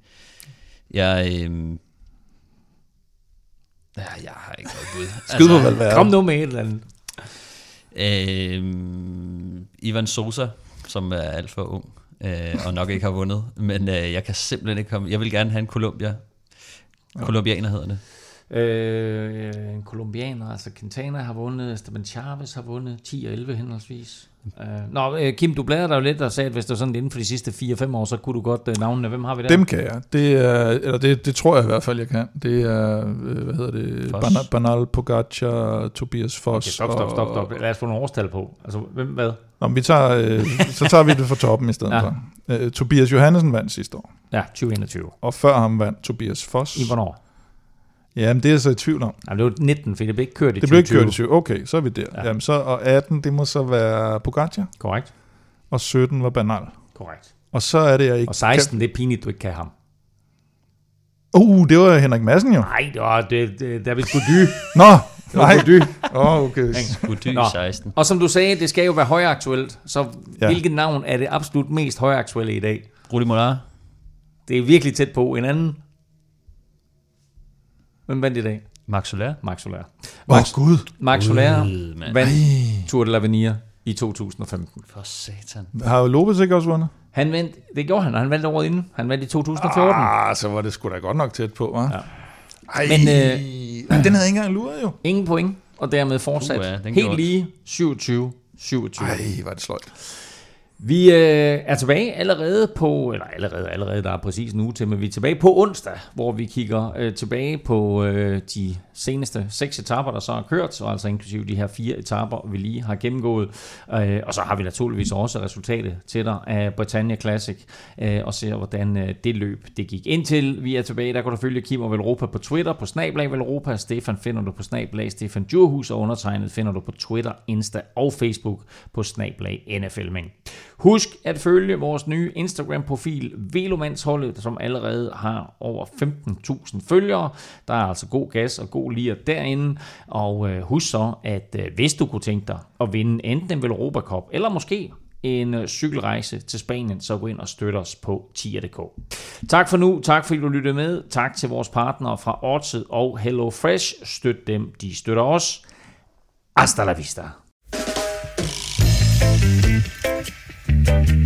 Jeg, øhm, ja, jeg har ikke noget bud. Skyd på Valverde. Kom nu med et eller andet. Øhm, Ivan Sosa, som er alt for ung, øh, og nok ikke har vundet. Men øh, jeg kan simpelthen ikke komme... Jeg vil gerne have en Colombia. Colombianer hedder det. Øh, en kolumbianer, altså Quintana har vundet, Esteban Chavez har vundet 10 og 11 henholdsvis. Øh, nå, øh, Kim, du bladrede dig jo lidt og sagde, at hvis det var sådan inden for de sidste 4-5 år, så kunne du godt øh, navnene. Hvem har vi der? Dem kan jeg. Det, er, eller det, det tror jeg i hvert fald, jeg kan. Det er, hvad hedder det, Foss. Bana- Banal, Pogacar, Tobias Foss. Okay, stop, stop, stop, stop. Lad os få nogle årstal på. Altså, hvem hvad? Nå, vi tager, øh, så tager vi det fra toppen i stedet Ja. for. Øh, Tobias Johannesen vandt sidste år, Ja, 2021. og før ham vandt Tobias Foss. I hvornår? Jamen, det er jeg så i tvivl om. Nej, det var 19, for det blev ikke kørt i Det blev ikke 2020. kørt i 20. Okay, så er vi der. Ja. Ja. Jamen, så, og 18, det må så være Pogacar, Korrekt. og 17 var Banal. Korrekt. Og så er det, jeg ikke Og 16, det er pinligt, du ikke kan ham. Kan... Uh, det var Henrik Madsen jo. Nej, det var det, det, David Gody. Nå, nej. Gody. Åh, oh, okay. Gody Nå. 16. Og som du sagde, det skal jo være højaktuelt. Så ja. Ja. hvilket navn er det absolut mest højaktuelle i dag? Rudi Mollard. Det er virkelig tæt på. En anden. Hvem vandt i dag? Max Soler. Max Soler. Åh, oh, Gud. Max Soler mand. vandt Tour de l'Avenir i 2015. For satan. Har jo Lopez ikke også vundet? Han vandt, det gjorde han, og han vandt året inden. Han vandt i 2014. Ah, så var det sgu da godt nok tæt på, hva'? Ja. Ej, Men, Men, den havde ikke engang luret jo. Ingen point, og dermed fortsat Uh, ja, helt gjorde lige 27 27. Ej, var det sløjt. Vi øh, er tilbage allerede på, eller allerede, allerede, der er præcis en uge til, men vi er tilbage på onsdag, hvor vi kigger øh, tilbage på øh, de seneste seks etaper, der så er kørt, og altså inklusive de her fire etaper, vi lige har gennemgået. Øh, og så har vi naturligvis også resultatet til dig af Britannia Classic, øh, og ser, hvordan øh, det løb det gik. Indtil vi er tilbage, der kan du følge Kim og Velropa på Twitter, på Snablag Velropa, Stefan finder du på Snablag, Stefan Djurhus og undertegnet finder du på Twitter, Insta og Facebook på Snablag NFLmæng. Husk at følge vores nye Instagram-profil Velomandsholdet, som allerede har over 15.000 følgere. Der er altså god gas og god to lige derinde. Og øh, husk så, at øh, hvis du kunne tænke dig at vinde enten en Velropa Cup, eller måske en øh, cykelrejse til Spanien, så gå ind og støt os på tier.dk. Tak for nu, tak fordi du lyttede med, tak til vores partnere fra Odset og Hello Fresh. Støt dem, de støtter os. Hasta la vista. thank you